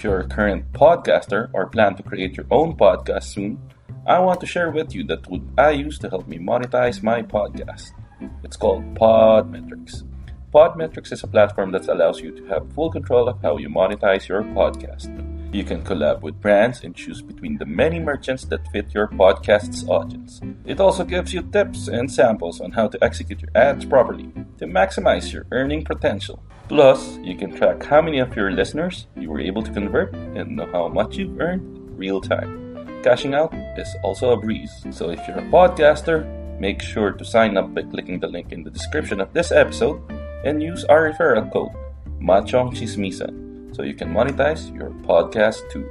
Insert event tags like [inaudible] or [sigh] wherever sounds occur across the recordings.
If you're a current podcaster or plan to create your own podcast soon, I want to share with you the tool I use to help me monetize my podcast. It's called Podmetrics. Podmetrics is a platform that allows you to have full control of how you monetize your podcast. You can collab with brands and choose between the many merchants that fit your podcast's audience. It also gives you tips and samples on how to execute your ads properly to maximize your earning potential. Plus, you can track how many of your listeners you were able to convert and know how much you've earned real time. Cashing out is also a breeze, so if you're a podcaster, make sure to sign up by clicking the link in the description of this episode and use our referral code Machong Chismisan so you can monetize your podcast too.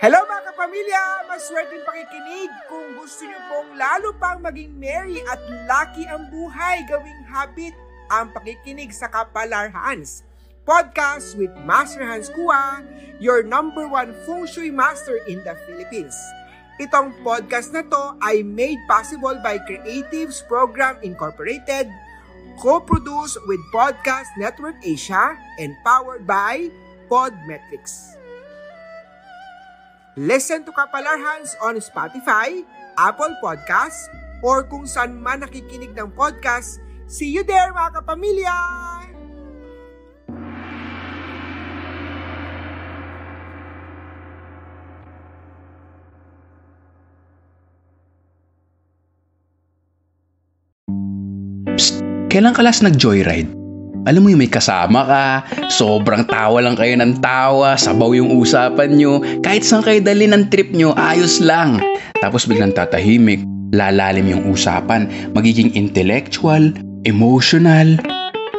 Hello mga kapamilya! Maswerteng pakikinig kung gusto niyo pong lalo pang maging merry at lucky ang buhay gawing habit ang pakikinig sa Kapalar Hans. Podcast with Master Hans Kua, your number one feng shui master in the Philippines. Itong podcast na to ay made possible by Creatives Program Incorporated, co-produced with Podcast Network Asia, and powered by Podmetrics. Listen to Kapalarhans on Spotify, Apple Podcasts, or kung saan man nakikinig ng podcast. See you there mga kapamilya! Psst, kailan ka last nag-joyride? Alam mo yung may kasama ka, sobrang tawa lang kayo ng tawa, sabaw yung usapan nyo, kahit saan kayo dali ng trip nyo, ayos lang. Tapos biglang tatahimik, lalalim yung usapan, magiging intellectual, emotional,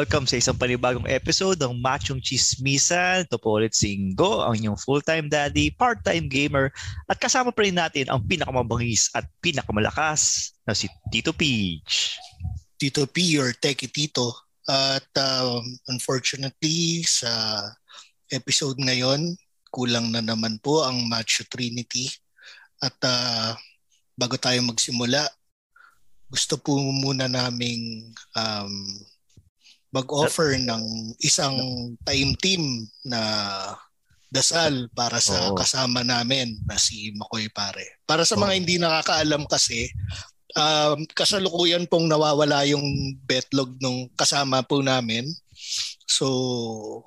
Welcome sa isang panibagong episode ng Machong Chismisan. Ito po ulit si Ingo, ang inyong full-time daddy, part-time gamer, at kasama pa rin natin ang pinakamabangis at pinakamalakas na si Tito Peach. Tito P or Teki Tito. At um, unfortunately, sa episode ngayon, kulang na naman po ang Macho Trinity. At uh, bago tayo magsimula, gusto po muna naming um, mag-offer ng isang time team na dasal para sa Oo. kasama namin na si Makoy Pare. Para sa mga hindi nakakaalam kasi, um, kasalukuyan pong nawawala yung betlog nung kasama po namin. So,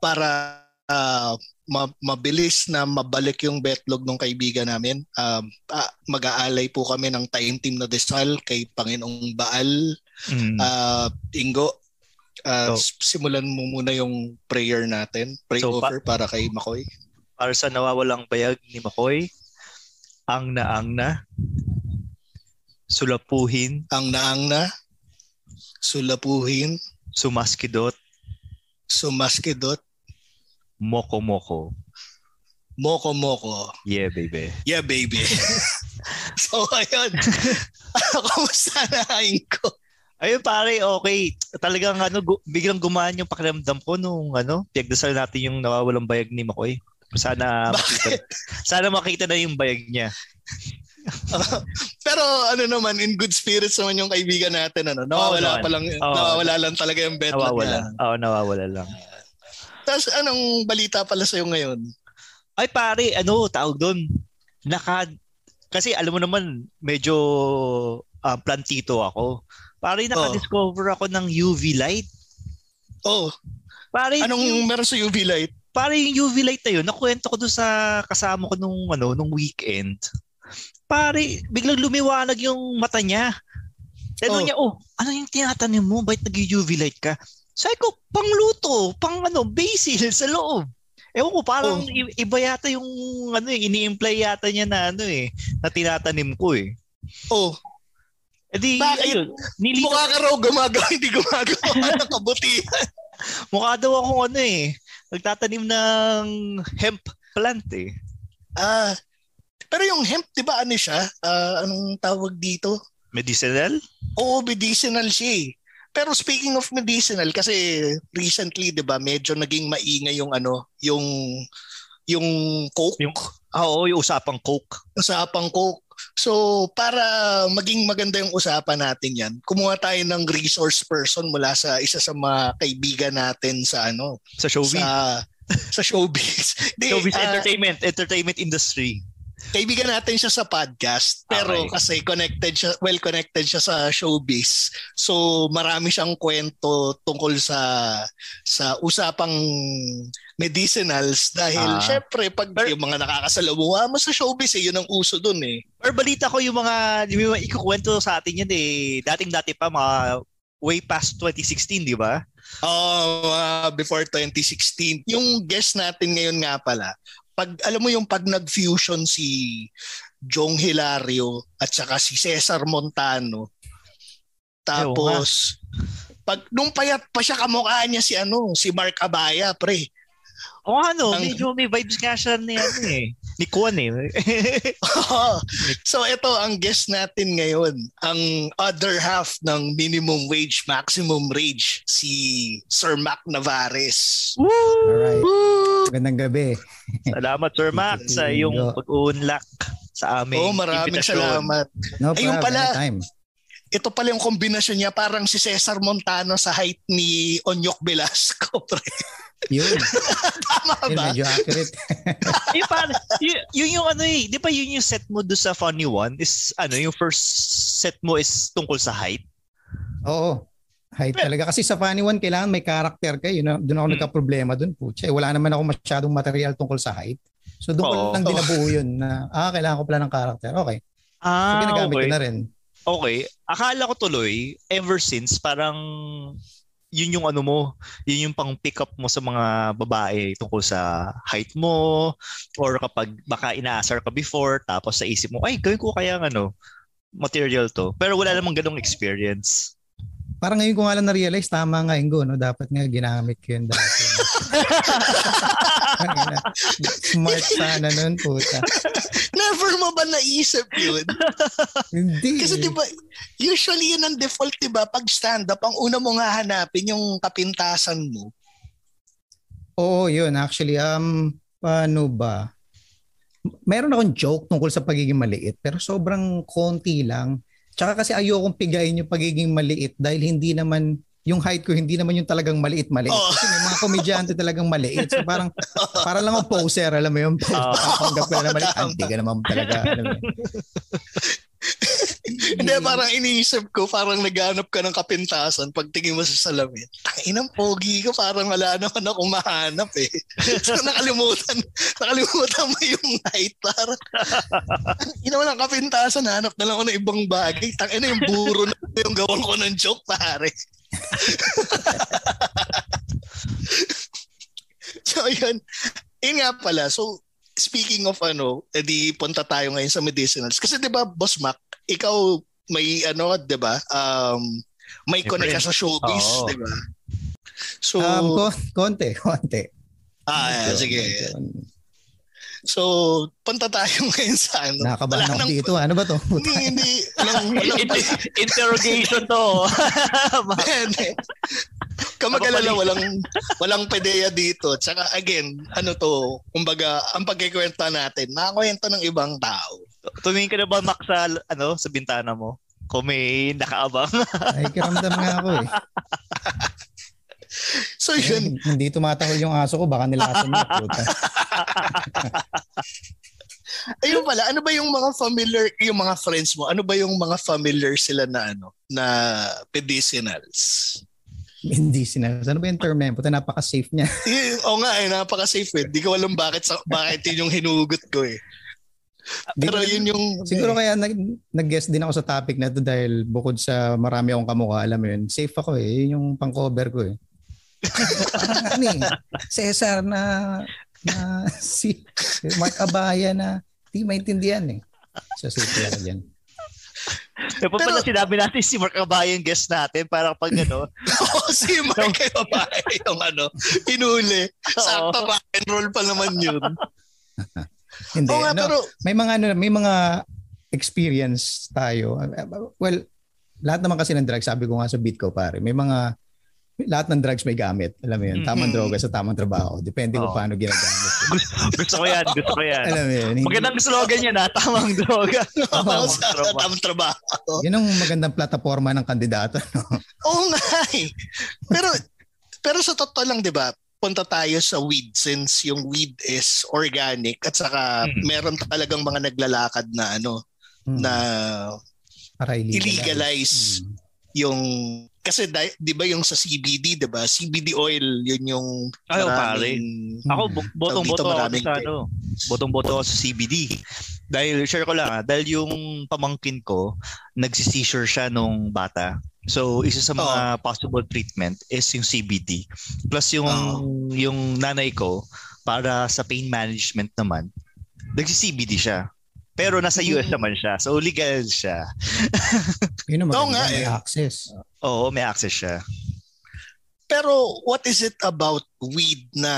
para ah, ma- mabilis na mabalik yung betlog ng kaibigan namin, um, ah, mag-aalay po kami ng time team na dasal kay Panginoong Baal Mm. Ah, Ingo, ah, So- simulan mo muna yung prayer natin. Pray So, pa- over para kay Makoy. para sa nawawalang bayag ni Makoy, ang naang na, sulapuhin, Ang naang na, sulapuhin, sumaskidot, sumaskidot, moko-moko. moko-moko. Yeah, baby. Yeah, baby. [laughs] so, ayun. [laughs] [laughs] Kamusta na, Ingo? Ayun pare, okay. Talagang ano, gu- biglang gumaan yung pakiramdam ko nung ano, piyagdasal natin yung nawawalang bayag ni Makoy. Sana [laughs] makita, sana makita na yung bayag niya. [laughs] Pero ano naman, in good spirits naman yung kaibigan natin. Ano? Nawawala naman. pa lang, Oo. nawawala lang talaga yung bet Nawawala. Oo, nawawala lang. Tapos anong balita pala sa'yo ngayon? Ay pare, ano, tawag doon. Naka, kasi alam mo naman, medyo ah, plantito ako. Pare, naka-discover ako ng UV light. Oh, Pare, anong yung, meron sa UV light? pare yung UV light na yun, nakwento ko doon sa kasama ko nung, ano, nung weekend. Pare, biglang lumiwanag yung mata niya. Tanong Oh. niya, oh, ano yung tinatanim mo? Bakit nag-UV light ka? Sabi ko, pangluto, pang ano, basil sa loob. Ewan ko, parang Oh. iba yata yung ano eh, ini-imply yata niya na ano eh, na tinatanim ko eh. Oh, E di, Bakit? ayun, nilito, mukha ka raw gumagawa, [laughs] hindi gumagawa ng [laughs] kabutihan. mukha daw akong ano eh, nagtatanim ng hemp plant eh. Ah, pero yung hemp, di ba ano siya? Ah, anong tawag dito? Medicinal? Oo, medicinal siya eh. Pero speaking of medicinal, kasi recently, di ba, medyo naging maingay yung ano, yung yung coke, Yung, oo, yung usapang coke. usapang coke. So, para maging maganda yung usapan natin yan, kumuha tayo ng resource person mula sa isa sa mga kaibigan natin sa ano, Sa showbiz. sa sa showbiz. Di, [laughs] showbiz ah, entertainment, entertainment industry. Kaibigan natin siya sa podcast pero Okay. kasi connected siya well connected siya sa showbiz so marami siyang kwento tungkol sa sa usapang medicinals dahil Ah. syempre pag Pero- yung mga nakakasalamuha mo sa showbiz eh yun ang uso dun eh Or balita ko yung mga, yung mga ikukwento sa atin yan eh, dating-dati pa, mga way past 2016, di ba? Oh, ah, before 2016 yung guest natin ngayon nga pala pag alam mo yung pag nag-fusion si Jong Hilario at saka si Cesar Montano tapos pag nung payat pa siya kamukha niya si ano si Mark Abaya pre. O ano, Ang- medyo may vibes nga siya ni, ano eh, ni Kwan eh. [laughs] so ito ang guest natin ngayon ang other half ng minimum wage maximum rage si Sir Mac Navares. Alright. Magandang gabi. Salamat Sir Mac sa iyong pag-unlock sa aming oh maraming imbitasyon. salamat No Ayun problem. pala. Anytime. ito pala yung kombinasyon niya parang si Cesar Montano sa height ni Onyok Velasco [laughs] pre Yun. [laughs] tama Yun, ba medyo accurate. [laughs] Yung par, yun, yun yung ano eh, di ba yun yung set mo doon sa Funny One is ano, yung first set mo is tungkol sa height? Oo. Height talaga. Kasi sa funny one, kailangan may character ka. Yun, na- doon ako Hmm. nagka-problema doon. Pucha, eh, wala naman ako masyadong material tungkol sa height. So doon ko Oo. lang dinabuo yun na, ah, kailangan ko pala ng character. Okay. So Ah, ginagamit okay. ko na rin. Okay. Akala ko tuloy, ever since, parang yun yung ano mo, yun yung pang pick up mo sa mga babae tungkol sa height mo or kapag baka inaasar ka before tapos sa isip mo, ay, gawin ko kaya ng ano, material to. Pero wala namang ganong experience. Parang ngayon ko nga lang na-realize, tama nga yung go, no? Dapat nga ginamit ko yun dati. Smart sana nun, puta. never mo ba naisip yun Hindi. Kasi di ba, usually yun ang default, di ba? Pag stand-up, ang una mo nga hanapin yung kapintasan mo. Oo, yun. Actually, um, paano ba? Meron akong joke tungkol sa pagiging maliit, pero sobrang konti lang. Tsaka kasi ayokong pigayin yung pagiging maliit dahil hindi naman, yung height ko hindi naman yung talagang maliit-maliit. Oo. Kasi may mga komedyante talagang maliit. So parang, para lang ako poser, alam mo yung Oo. papanggap ko na maliit. Ah, Hindi ka naman talaga. Alam mo. [laughs] Hindi, parang iniisip ko, parang naghanap ka ng kapintasan pag tingin mo sa salamin. Tanginang pogi ko, parang wala naman ako mahanap eh. [laughs] so nakalimutan, nakalimutan mo yung height. Parang, ina mo ng kapintasan, hanap na lang ako ng ibang bagay. Tangina yung buro na yung gawin ko ng joke, pare. [laughs] so yun, yun nga pala. So speaking of ano, edi punta tayo ngayon sa medicinals. Kasi 'di ba, Boss Mac, ikaw may ano, 'di ba? Um may connect ka sa showbiz. 'di ba? So Um, ko- konti, [laughs] konti. ah, Medyo- sige. medyo- So, punta tayo [laughs] ngayon sa ano. Nakakabahan ako nang- dito. Ano ba to? [laughs] Hindi, hindi. Walang, walang, In- interrogation to. Hindi. Kamagalala, walang, walang pedeya dito. Tsaka again, ano to, kumbaga, ang pagkikwenta natin, nakakwento ng ibang tao. Tumingin ka na ba, Max, sa, ano, sa bintana mo? Kung may nakaabang. [laughs] Ay, kiramdam nga ako eh. [laughs] So yun, Eh, Hindi tumatahol yung aso ko. Baka niya. Puta. [laughs] ayun pala, ano ba yung mga familiar, yung mga friends mo, ano ba yung mga familiar sila na ano, na medicinals? [laughs] Hindi sinabi. Ano ba yung term yan? Puta, napaka-safe niya. [laughs] Oo nga eh, napaka-safe eh. Di ko alam bakit, sa, bakit yun yung hinugot ko eh. Pero yun yung... Siguro kaya nag, nag-guest din ako sa topic na to dahil bukod sa marami akong kamukha, alam mo yun, safe ako eh. Yun yung pang-cover ko eh. [laughs] Ano eh, Cesar na, na si Mark Abaya na di maintindihan eh. So safe talaga dyan. Pero pala sinabi natin si Mark Abayan guest natin para pag ano, [laughs] Oo, si Mark kayo ba yung ano, hinuli. [laughs] Sakto ba? Enroll pa naman yun. [laughs] Hindi, Oo nga, no, pero- may mga ano, may mga experience tayo. Well, lahat naman kasi ng drugs, sabi ko nga sa beat ko pare, may mga lahat ng drugs may gamit. Alam mo yun, tamang Mhm. droga sa tamang trabaho. Depende kung Oo. paano ginagamit. [laughs] gusto ko yan, gusto ko yan. Alam mo yun. hindi- Magandang slogan yan ha, tamang droga. [laughs] Oo, sa tamang trabaho. Yun ang magandang plataforma ng kandidato. No? [laughs] Oo nga eh. Pero, pero sa totoo lang, di ba, punta tayo sa weed since yung weed is organic at saka Mm. meron talagang mga naglalakad na ano, Hmm. na Para illegalize. illegalize Hmm. yung kasi di, di ba yung sa CBD, di ba? CBD oil, yun yung Ay, oh, maraming- Ako, bo- botong-boto ako maraming sa ano. Botong-boto ako sa CBD. Dahil, share ko lang ha, dahil yung pamangkin ko, nagsi-seizure siya nung bata. So, isa sa mga possible treatment is yung CBD. Plus yung, Oo. yung nanay ko, para sa pain management naman, nagsi-CBD siya. Pero nasa US Mm. naman siya. So, legal siya. [laughs] Yun ang Oo maganda, nga may eh. access. Oo, may access siya. Pero what is it about weed na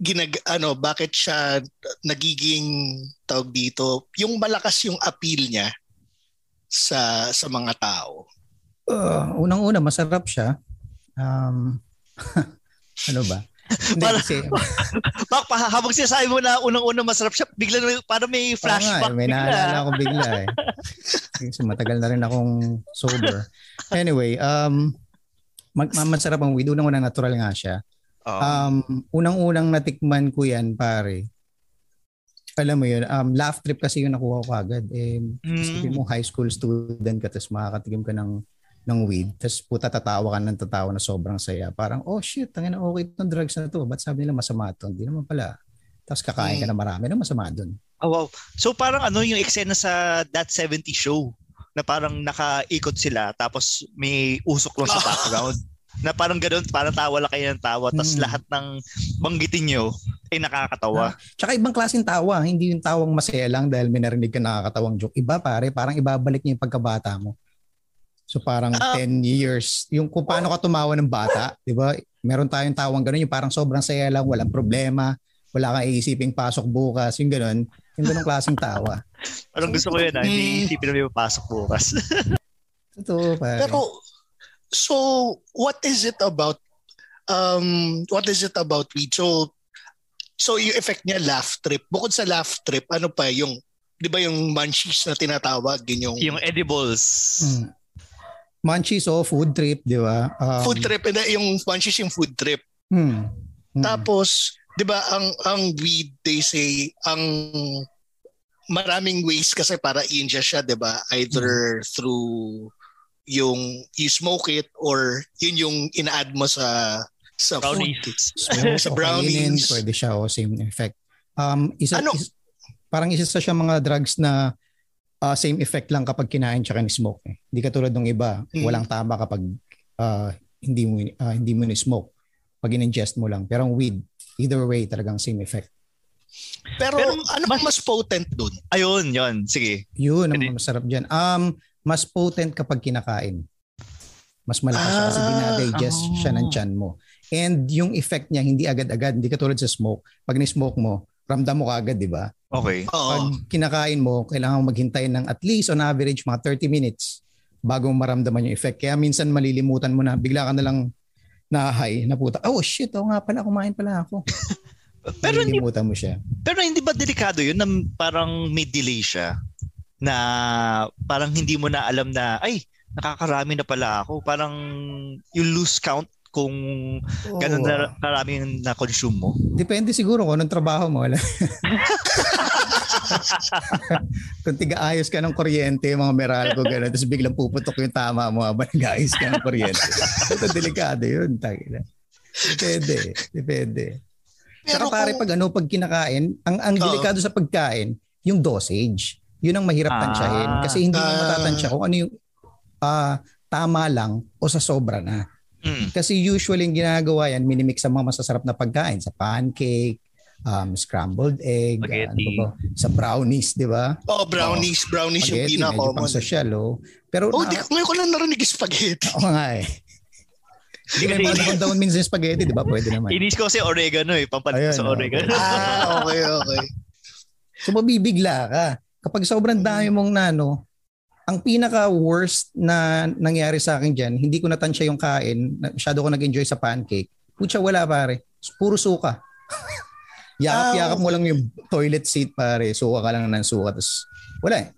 ginag ano bakit siya nagiging tawag dito yung malakas yung appeal niya sa sa mga tao. Uh, unang-una, masarap siya. Um, [laughs] ano ba? Hindi Para- kasi, [laughs] Bak, pa, habang sinasabi mo na unang-unang masarap siya, bigla na, para may Oo nga, flashback eh, may bigla. naalala ako bigla eh. [laughs] Kasi matagal na rin akong sober. Anyway, um, mag- ma- masarap ang weed. Unang-unang natural nga siya. Oo. Um, unang-unang natikman ko yan, pare. Alam mo yun, um, laugh trip kasi yung nakuha ko agad. Eh, Mm. Mo, high school student ka, tapos makakatikim ka ng, ng weed, tapos puta tatawa ka ng tatawa na sobrang saya. Parang, oh shit, tangina okay itong drugs na to. Ba't sabi nila masama to? Hindi naman pala. Tapos kakain ka na marami, ano masama dun? Oh, wow. So parang ano yung eksena sa That 70 Show na parang nakaikot sila tapos may usok lang sa Ah. background. Na parang ganoon, parang tawa lang kayo ng tawa tapos Hmm. lahat ng banggitin nyo ay nakakatawa. Tsaka ibang klaseng tawa, hindi yung tawang masaya lang dahil may narinig ka nakakatawang joke. Iba pare, parang ibabalik niya yung pagkabata mo. So parang Ah. 10 years, yung kung paano ka tumawa ng bata, [laughs] di ba? Meron tayong tawang ganun, yung parang sobrang saya lang, walang problema, wala kang iisiping pasok bukas, yung ganun. Yung ganung klaseng tawa. [laughs] Parang gusto ko yun ah, hindi isipin na may papasok bukas. [laughs] Totoo pare. Pero so what is it about um what is it about weed? So so yung effect niya laugh trip. Bukod sa laugh trip, ano pa yung 'di ba yung munchies na tinatawag, yun yung, yung edibles. Hmm. Munchies o food trip, di ba? Um, food trip, hindi, yung munchies yung food trip. Hmm. Hmm. Tapos, 'di ba ang ang weed they say ang maraming ways kasi para ingest siya, 'di ba? Either through yung you smoke it or yun yung ina-add mo sa sa Brownies. food. Smoke sa o kainin, brownies. pwede siya o same effect. Um, isa, Ano? is- parang isa sa siya mga drugs na uh, same effect lang kapag kinain tsaka ni-smoke. Eh. Hindi katulad ng iba, Hmm. walang tama kapag uh, hindi mo uh, hindi mo ni-smoke. Pag in-ingest mo lang. Pero ang weed, either way, talagang same effect. Pero, Pero ano mas, mas potent dun? Ayun, yun. Sige. Yun ang masarap dyan. Um, mas potent kapag kinakain. Mas malakas siya kasi Ah, dinadigest oh. siya ng tiyan mo. And yung effect niya hindi agad-agad, hindi katulad sa smoke. Pag ni-smoke mo, ramdam mo kagad, di ba? Okay. Pag kinakain mo, kailangan mo maghintay ng at least on average mga 30 minutes bago mo maramdaman yung effect. Kaya minsan malilimutan mo na, bigla ka na lang na-high, na puta, oh shit, oh nga pala, kumain pala ako. [laughs] Pero hindi, mo siya. pero hindi ba delikado yun na parang may delay siya? Na parang hindi mo na alam na, ay, nakakarami na pala ako. Parang you lose count kung ganun Oo. na karami yung na-consume mo. Depende siguro kung anong trabaho mo. Wala. [laughs] kung tiga-ayos ka ng kuryente, mga Meralco, gano'n, tapos biglang puputok yung tama mo habang nag-ayos ka ng kuryente. Ito, delikado yun. Tagina. Depende. Depende. Saka Pero pare, kung- pag ano, pag kinakain, ang, ang Oo. delikado sa pagkain, yung dosage. Yun ang mahirap Ah. tansyahin. Kasi hindi mo Ah. matatansya kung ano yung ah, tama lang o sa sobra na. Mm. Kasi usually yung ginagawa yan, minimix sa mga masasarap na pagkain. Sa pancake, um, scrambled egg, Spaghetti. ano ba, sa brownies, di ba? Oh, brownies. Brownies yung Spaghetti, medyo pang pinaka-common. social, oh. Pero, Oh, na, di, ngayon ko lang narinig yung spaghetti. oo nga eh. Hindi Kasi mga down minsan yung spaghetti, di ba? Pwede naman. Inis ko kasi oregano eh. Pampalit Ayun, sa oh. oregano. ah, okay, okay. So mabibigla ka. Kapag sobrang dami mong nano, ang pinaka worst na nangyari sa akin diyan, hindi ko natansya yung kain, masyado ko nag-enjoy sa pancake. Putya wala pare. Puro suka. [laughs] Yakap-yakap mo lang yung toilet seat pare. Suka ka lang ng suka. Tapos wala eh.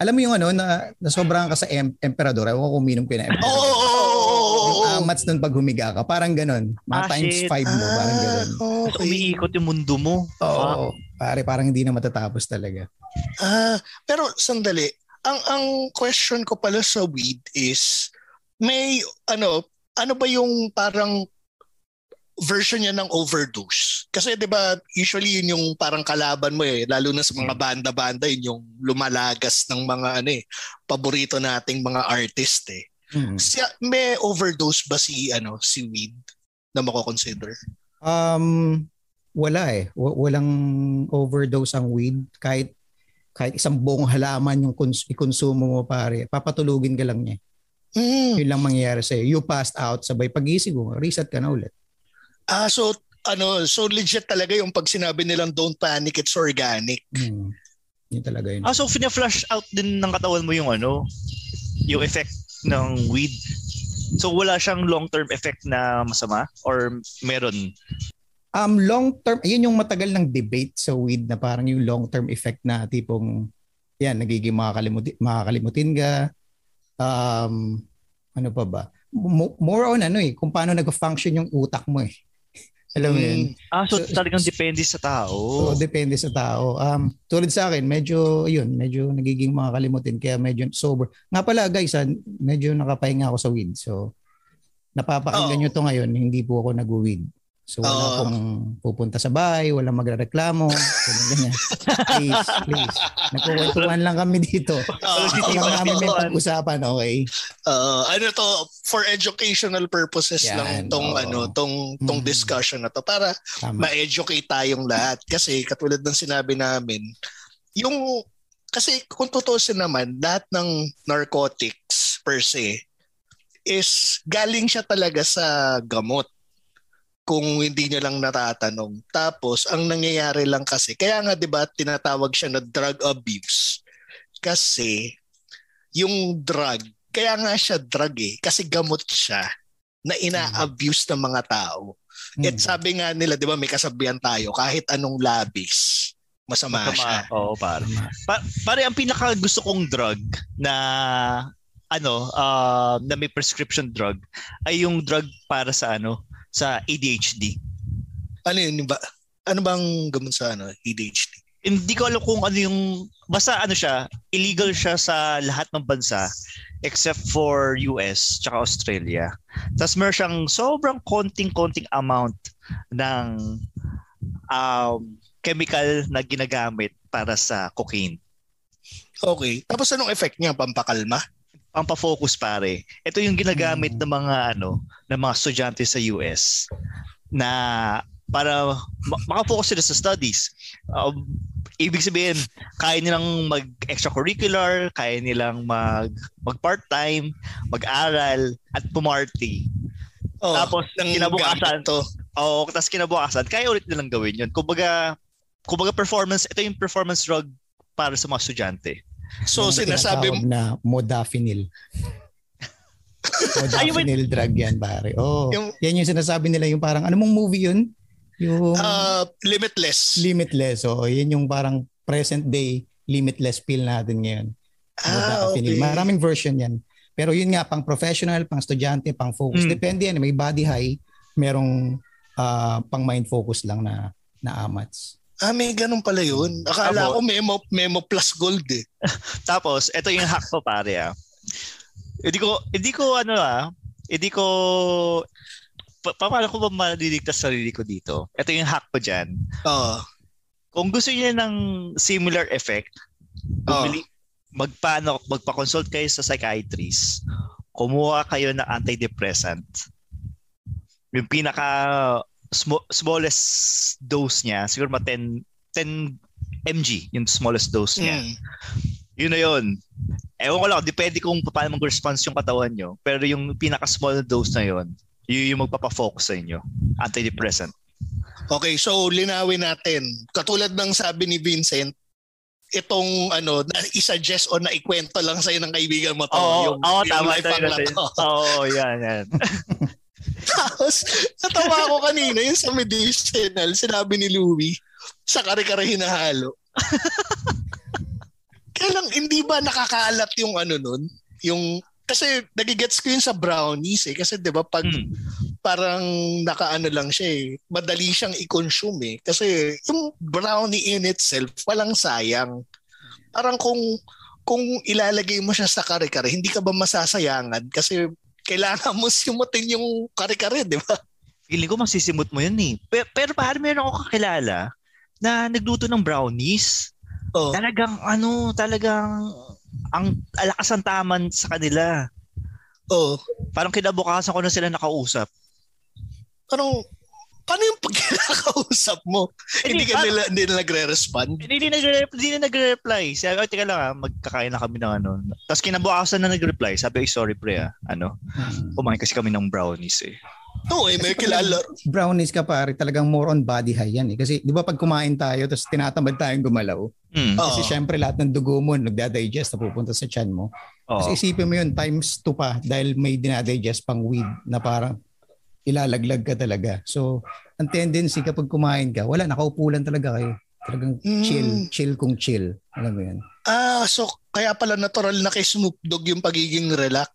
Alam mo yung ano, na, na sobrang ka sa em- emperador. Ewan ko kung minum ka na [laughs] Oo, emperador. oo, oo, oo, Yung oo. amats nun pag humiga ka. Parang ganon. Mga Ah, times shit. five mo. Parang. Ah, Tapos okay. umiikot yung mundo mo. Oo. Pare, parang hindi na matatapos talaga. Ah, pero sandali. Ang ang question ko pala sa weed is may ano, ano ba yung parang version niya ng overdose? Kasi 'di ba usually yun yung parang kalaban mo eh, lalo na sa mga banda-banda yun yung lumalagas ng mga ano eh, paborito nating mga artist eh. Mm. Siya, may overdose ba si ano, si weed na mako-consider? Um, wala eh. W- walang overdose ang weed. Kahit kahit isang buong halaman yung kons- ikonsumo mo pare, papatulugin ka lang niya. Mm. Yun lang mangyayari sa'yo. You passed out, sabay pagising mo, reset ka na ulit. Ah, so ano, so legit talaga yung pag sinabi nilang don't panic, it's organic. Hmm. Yun talaga yun. Ah, so fina-flush out din ng katawan mo yung ano, yung effect ng weed. So wala siyang long-term effect na masama or meron? Um, long term, ayun yung matagal ng debate sa weed na parang yung long term effect na tipong yan, nagiging makakalimutin, makakalimutin ka. Um, ano pa ba? Mo- More on ano eh, kung paano nag-function yung utak mo eh. [laughs] Alam mo yun? Ah, so, So- talagang depende sa tao. So, depende sa tao. Um, tulad sa akin, medyo, yun, medyo nagiging makakalimutin. Kaya medyo sober. Nga pala, guys, ah, medyo nakapahinga ako sa weed. So, napapakinggan Oo. nyo to ngayon, hindi po ako nag-weed. So, wala Oo. pong pupunta sa bahay, wala magrereklamo, ganyan, ganyan. Please, please. Nagkukwentuhan lang kami dito. Ah, Hindi lang namin may pag-usapan, okay? Uh, ano to for educational purposes Yan, lang tong oo. ano tong tong Mm. discussion na to para Tama. ma-educate tayong lahat kasi katulad ng sinabi namin yung kasi kung tutusin naman lahat ng narcotics per se is galing siya talaga sa gamot kung hindi nyo lang natatanong. Tapos, ang nangyayari lang kasi, kaya nga 'di ba tinatawag siya na drug abuse. Kasi, yung drug, kaya nga siya drug eh, kasi gamot siya na ina-abuse ng mga tao. At Mm. sabi nga nila, di ba, may kasabihan tayo, kahit anong labis, masama, siya. Masama. Oo, pare. Pa- pare, ang pinaka gusto kong drug na ano, ah, na may prescription drug ay yung drug para sa ano, sa ADHD. Ano yun, ba? Ano bang gamot sa ano, ADHD? Hindi ko alam kung ano yung basta ano siya, illegal siya sa lahat ng bansa except for US tsaka Australia. Tapos meron siyang sobrang konting-konting amount ng um, chemical na ginagamit para sa cocaine. Okay. Tapos anong effect niya? Pampakalma? Pampafocus pare. Ito yung ginagamit Mm. ng mga ano, ng mga estudyante sa US na para ma- makafocus sila sa studies. Um, ibig sabihin, kaya nilang mag-extracurricular, kaya nilang mag, mag-part-time, mag-aral, at pumarty. Oh, Tapos, kinabukasan, to. Oo, tapos kinabukasan, kaya ulit nilang gawin yun. Kumbaga, kumbaga performance, ito yung performance drug para sa mga estudyante. So Yung sinasabi tinatawag na modafinil. [laughs] modafinil drug yan, pare. Oh, Yung- yan yung sinasabi nila yung parang, ano mong movie yun? Yung uh, limitless. Limitless. Oh, yan yung parang present day limitless pill natin ngayon. Ah, okay. Maraming version yan. Pero yun nga, pang professional, pang estudyante, pang focus. Mm. Depende yan. May body high, merong ah, pang mind focus lang na na amats. Ah, may ganun pala yun. Akala Abo. ko memo, memo plus gold eh. [laughs] Tapos, ito yung hack ko pare ah. Hindi ko, hindi ko ano ah, hindi ko, pa, pa- paano ko ba maliligtas sarili ko dito? Ito yung hack ko dyan. Oo. Kung gusto niyo ng similar effect, Oo. bumili, magpaano, magpa-consult kayo sa psychiatrist, kumuha kayo ng antidepressant. Yung pinaka sm- smallest dose niya, siguro mga 10, 10 mg, yung smallest dose niya. Mm. Yun na yun. Ewan ko lang, depende kung paano mag-response yung katawan nyo. Pero yung pinaka-small dose na yun, yun yung magpapa-focus sa inyo. Antidepressant. Okay, so linawin natin. Katulad ng sabi ni Vincent, itong ano, na i-suggest o na ikwento lang sa'yo ng kaibigan mo to. Oo, oo, tama life ito hack yun na natin. to. Oo, yan, yan. [laughs] Tapos, natawa ako kanina yung sa medicinal, sinabi ni Louie, sa kare-kare hinahalo. [laughs] Kaya lang, hindi ba nakakaalat yung ano nun? Yung, kasi nagigets ko yun sa brownies eh. Kasi di ba pag Hmm. parang nakaano lang siya eh, madali siyang i-consume eh. Kasi yung brownie in itself, walang sayang. Parang kung kung ilalagay mo siya sa kare-kare, hindi ka ba masasayangan? Kasi kailangan mo simutin yung kare-kare, di ba? Feeling ko masisimot mo yun eh. Pero, pero parang meron ako kakilala na nagluto ng brownies. Oh. Talagang ano, talagang ang alakas ang taman sa kanila. Oh. Parang kinabukasan ko na sila nakausap. Parang, paano yung pag [laughs] kinakausap mo? hindi ka nila, hindi nila nagre-respond? Hindi, hindi, nagre- hindi na nagre-reply. Sabi, oh, teka lang ah, magkakain na kami ng ano. Tapos kinabukasan na nag-reply. Sabi, "Ay, sorry pre ah. Ano, kumain kasi kami ng brownies eh. Oo, eh, may kilala. Brownies ka pare, talagang more on body high yan eh. Kasi di ba pag kumain tayo tapos tinatamad tayong gumalaw, Mm. kasi Oo. syempre lahat ng dugo mo nagda-digest na pupunta sa tiyan mo. Oo. Kasi isipin mo yun times 2 pa dahil may dinadigest pang weed na parang ilalaglag ka talaga. So, ang tendency kapag kumain ka, wala, nakaupo lang talaga kayo. Talagang Mm. chill, chill kung chill. Alam mo yun? Ah, so kaya pala natural na kay Snoop Dogg yung pagiging relax.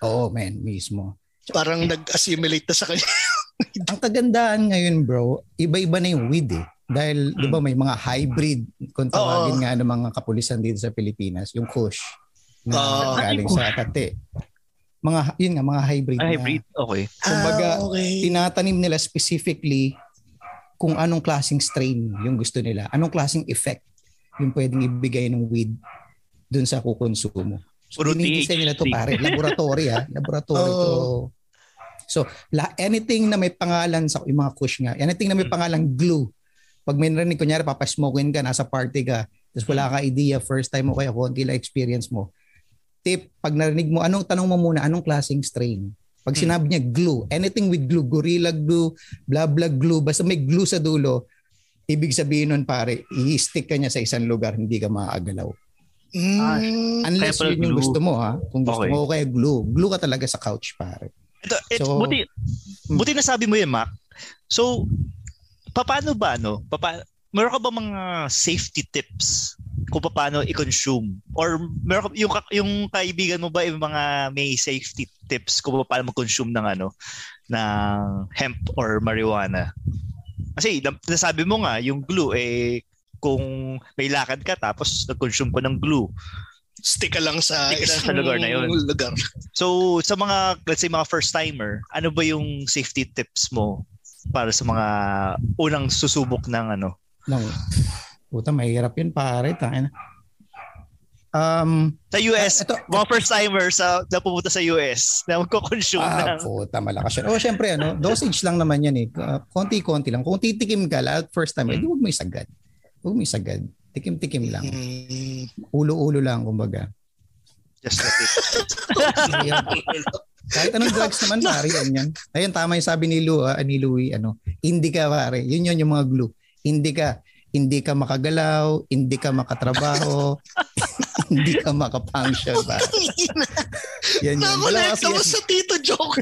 Oo, man, mismo. Parang nag-assimilate na sa kanya. [laughs] Ang kagandahan ngayon, bro, iba-iba na yung weed eh. Dahil, di ba, may mga hybrid, kung tawagin Oo. nga ng mga kapulisan dito sa Pilipinas, yung Kush, na Oo. galing sa Tate. Mga, yun nga, mga hybrid. Ah, na- hybrid. Okay. Kumbaga, Ah, okay. tinatanim nila specifically kung anong klaseng strain yung gusto nila. Anong klaseng effect yung pwedeng ibigay ng weed dun sa kukonsumo. So, Puro nila to pare. Laboratory ha. Laboratory to. [laughs] Oo. So, la, anything na may pangalan sa yung mga kush nga, anything na may Mm. pangalan glue. Pag may narinig, kunyari, papasmokin ka, nasa party ka, tapos wala ka idea, first time mo kaya konti lang experience mo. Tip, pag narinig mo, anong tanong mo muna, anong klaseng strain? Pag Mm. sinabi niya glue, anything with glue, gorilla glue, blah blah glue, basta may glue sa dulo, ibig sabihin nun pare, i-stick ka niya sa isang lugar, hindi ka maaagalaw. Mm, Unless Kaya pala yun yung glue. gusto mo ha. Kung gusto Okay. mo, kaya glue. Glue ka talaga sa couch pare. Ito, ito So- buti, buti nasabi mo yun, Mac. So, paano ba, no? Papa, meron ka ba mga safety tips kung paano i-consume? Or meron yung, yung kaibigan mo ba yung mga may safety tips kung paano mag-consume ng ano, ng hemp or marijuana? Kasi na- nasabi mo nga, yung glue, eh, kung may lakad ka tapos nag-consume ko ng glue. stick ka lang sa, Stick lang sa lugar na yun. lugar. So, sa mga, let's say, mga first-timer, ano ba yung safety tips mo para sa mga unang susubok ng ano? No. Puta, mahirap yun pare. Tangina. Um, Sa US, ito, mga first-timer sa, na pupunta sa US na magko-consume ah, ng... puta, malakas yun. O, syempre, ano, dosage lang naman yan eh. Uh, konti-konti lang. Kung titikim ka, lahat first time, Mm. eh, di huwag mo isagad. Huwag mo isagad. Tikim-tikim lang. Mm, Ulo-ulo lang, kumbaga. Just it. Mahirap. [laughs] Kahit anong drugs naman, [laughs] pare, yan yan. Ayun, tama yung sabi ni Lou, ah, ni Louie, ano, indica, pare. Yun yun yung mga glue. Indica. Hindi ka makagalaw, hindi ka makatrabaho, [laughs] hindi ka makapunction ba? [laughs] yan yun. Dalawa kasi mo yan. sa Tito Joke.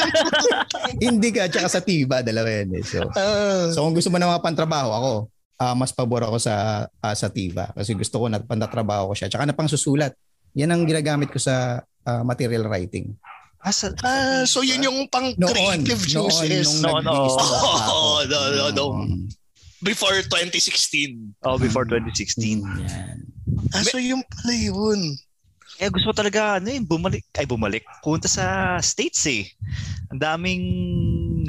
[laughs] hindi ka, tsaka sa tiba, dalawa yan eh. So, Ah, so kung gusto mo na mga pantrabaho, ako, ah, mas pabor ako sa ah, sa tiba. Kasi gusto ko na pantatrabaho ko siya. Tsaka na pang susulat. Yan ang ginagamit ko sa ah, material writing. Ah, sa, ah, so yun yung pang Noon. creative Noon, juices. nung Noon, nag-release oo. na ako. Oo, no, no, no. Mm, Before 2016. oh, before 2016. Yan. Ah, so yung pala yun. Eh gusto ko talaga ano eh, bumalik ay bumalik. Punta sa States eh. Ang daming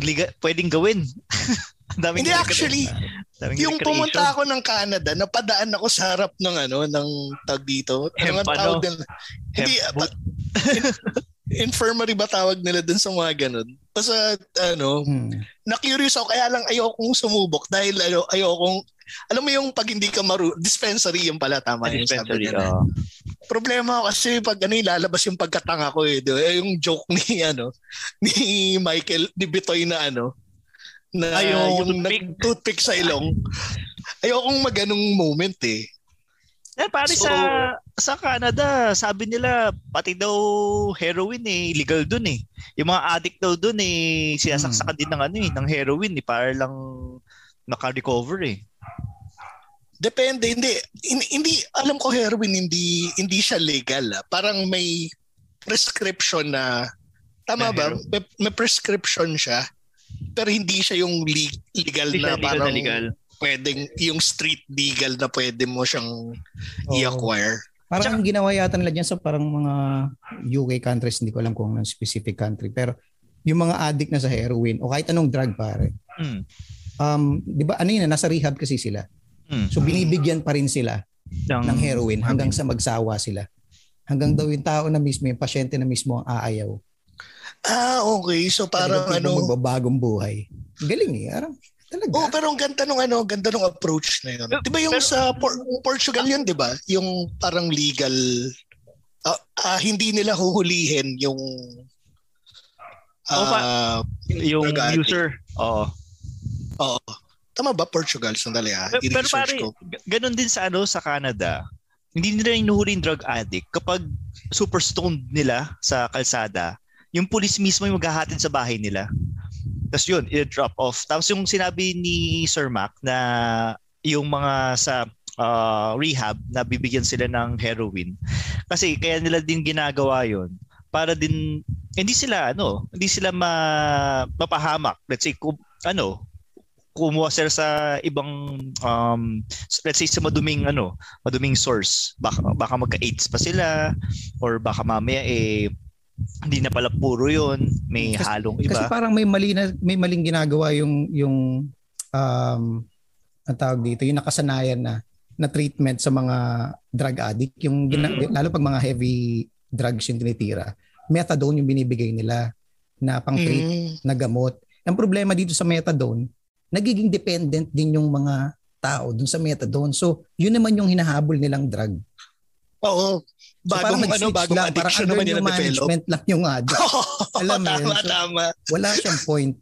liga pwedeng gawin. [laughs] Ang daming Hindi actually, daming yung recreation. pumunta ako ng Canada, napadaan ako sa harap ng ano, ng tag dito. Ano Hemp, tawag ano? Hindi, Hemp pa- [laughs] infirmary ba tawag nila dun sa mga ganun? Basta, ano, Hmm. na-curious ako, kaya lang ayokong sumubok dahil ano, ayokong, alam mo yung pag hindi ka maru, dispensary yung pala, tama yung sabi dispensary. oh. Problema ko kasi pag ano, ilalabas yung pagkatanga ko eh. ba? yung joke [laughs] ni, ano, ni Michael, ni Bitoy na ano, na Ay, yung toothpick. toothpick sa ilong. Ayokong maganong moment eh. Eh, pare So- sa sa Canada, sabi nila pati daw heroin eh illegal dun eh. Yung mga addict daw dun eh sinasaksakan din ng ano eh ng heroin eh para lang naka-recover eh. Depende, hindi, hin- hindi, alam ko heroin, hindi, hindi siya legal. Ah. Parang may prescription na, tama Na ba? heroin. May, may prescription siya, pero hindi siya yung le- legal Hindi na siya legal parang na legal. Pwedeng, yung street legal na pwede mo siyang i-acquire. Parang ang ginawa yata nila dyan sa parang mga UK countries, hindi ko alam kung anong specific country, pero yung mga addict na sa heroin o kahit anong drug pare, Mm. um, di ba ano yun, nasa rehab kasi sila. Mm. So binibigyan pa rin sila Ng, ng heroin hanggang sa magsawa sila. Hanggang daw yung tao na mismo, yung pasyente na mismo ang aayaw. Ah, okay. So parang ano, Magbabagong buhay. Galing eh. Parang, talaga. Oh, pero ang ganda nung ano, ganda nung approach na yun. 'Di ba yung Pero- sa Por- Portugal yun, 'di ba? Yung parang legal ah, ah, hindi nila huhulihin yung Oh, ah, yung addict. user. Oo. Oo. Tama ba Portugal? Sandali ah. Pero, pero pare, ko. ganun din sa ano sa Canada. Hindi nila inuhuli yung drug addict kapag super stoned nila sa kalsada. Yung police mismo yung maghahatid sa bahay nila. Tapos yun, i-drop off. Tapos yung sinabi ni Sir Mac na yung mga sa ah, rehab na bibigyan sila ng heroin. Kasi kaya nila din ginagawa yon para din hindi sila ano, hindi sila ma, mapahamak. Let's say kung ano, kumuha sila sa ibang um, let's say sa maduming ano, maduming source. Baka baka magka-AIDS pa sila or baka mamaya eh hindi na pala puro 'yon, may Kasi- halong Kasi iba. parang may mali na may maling ginagawa yung yung um ang tawag dito, yung nakasanayan na na treatment sa mga drug addict, yung gina- Mm. lalo pag mga heavy drugs yung tinitira. Methadone yung binibigay nila na pang-treat Mm. na gamot. Ang problema dito sa methadone, nagiging dependent din yung mga tao dun sa methadone. So, yun naman yung hinahabol nilang drug. Oo. So, Bagong ano, nag-switch bagong lang, parang addiction naman yung develop. management lang yung addict. [laughs] Alam mo yun, tama, so- tama. wala siyang point.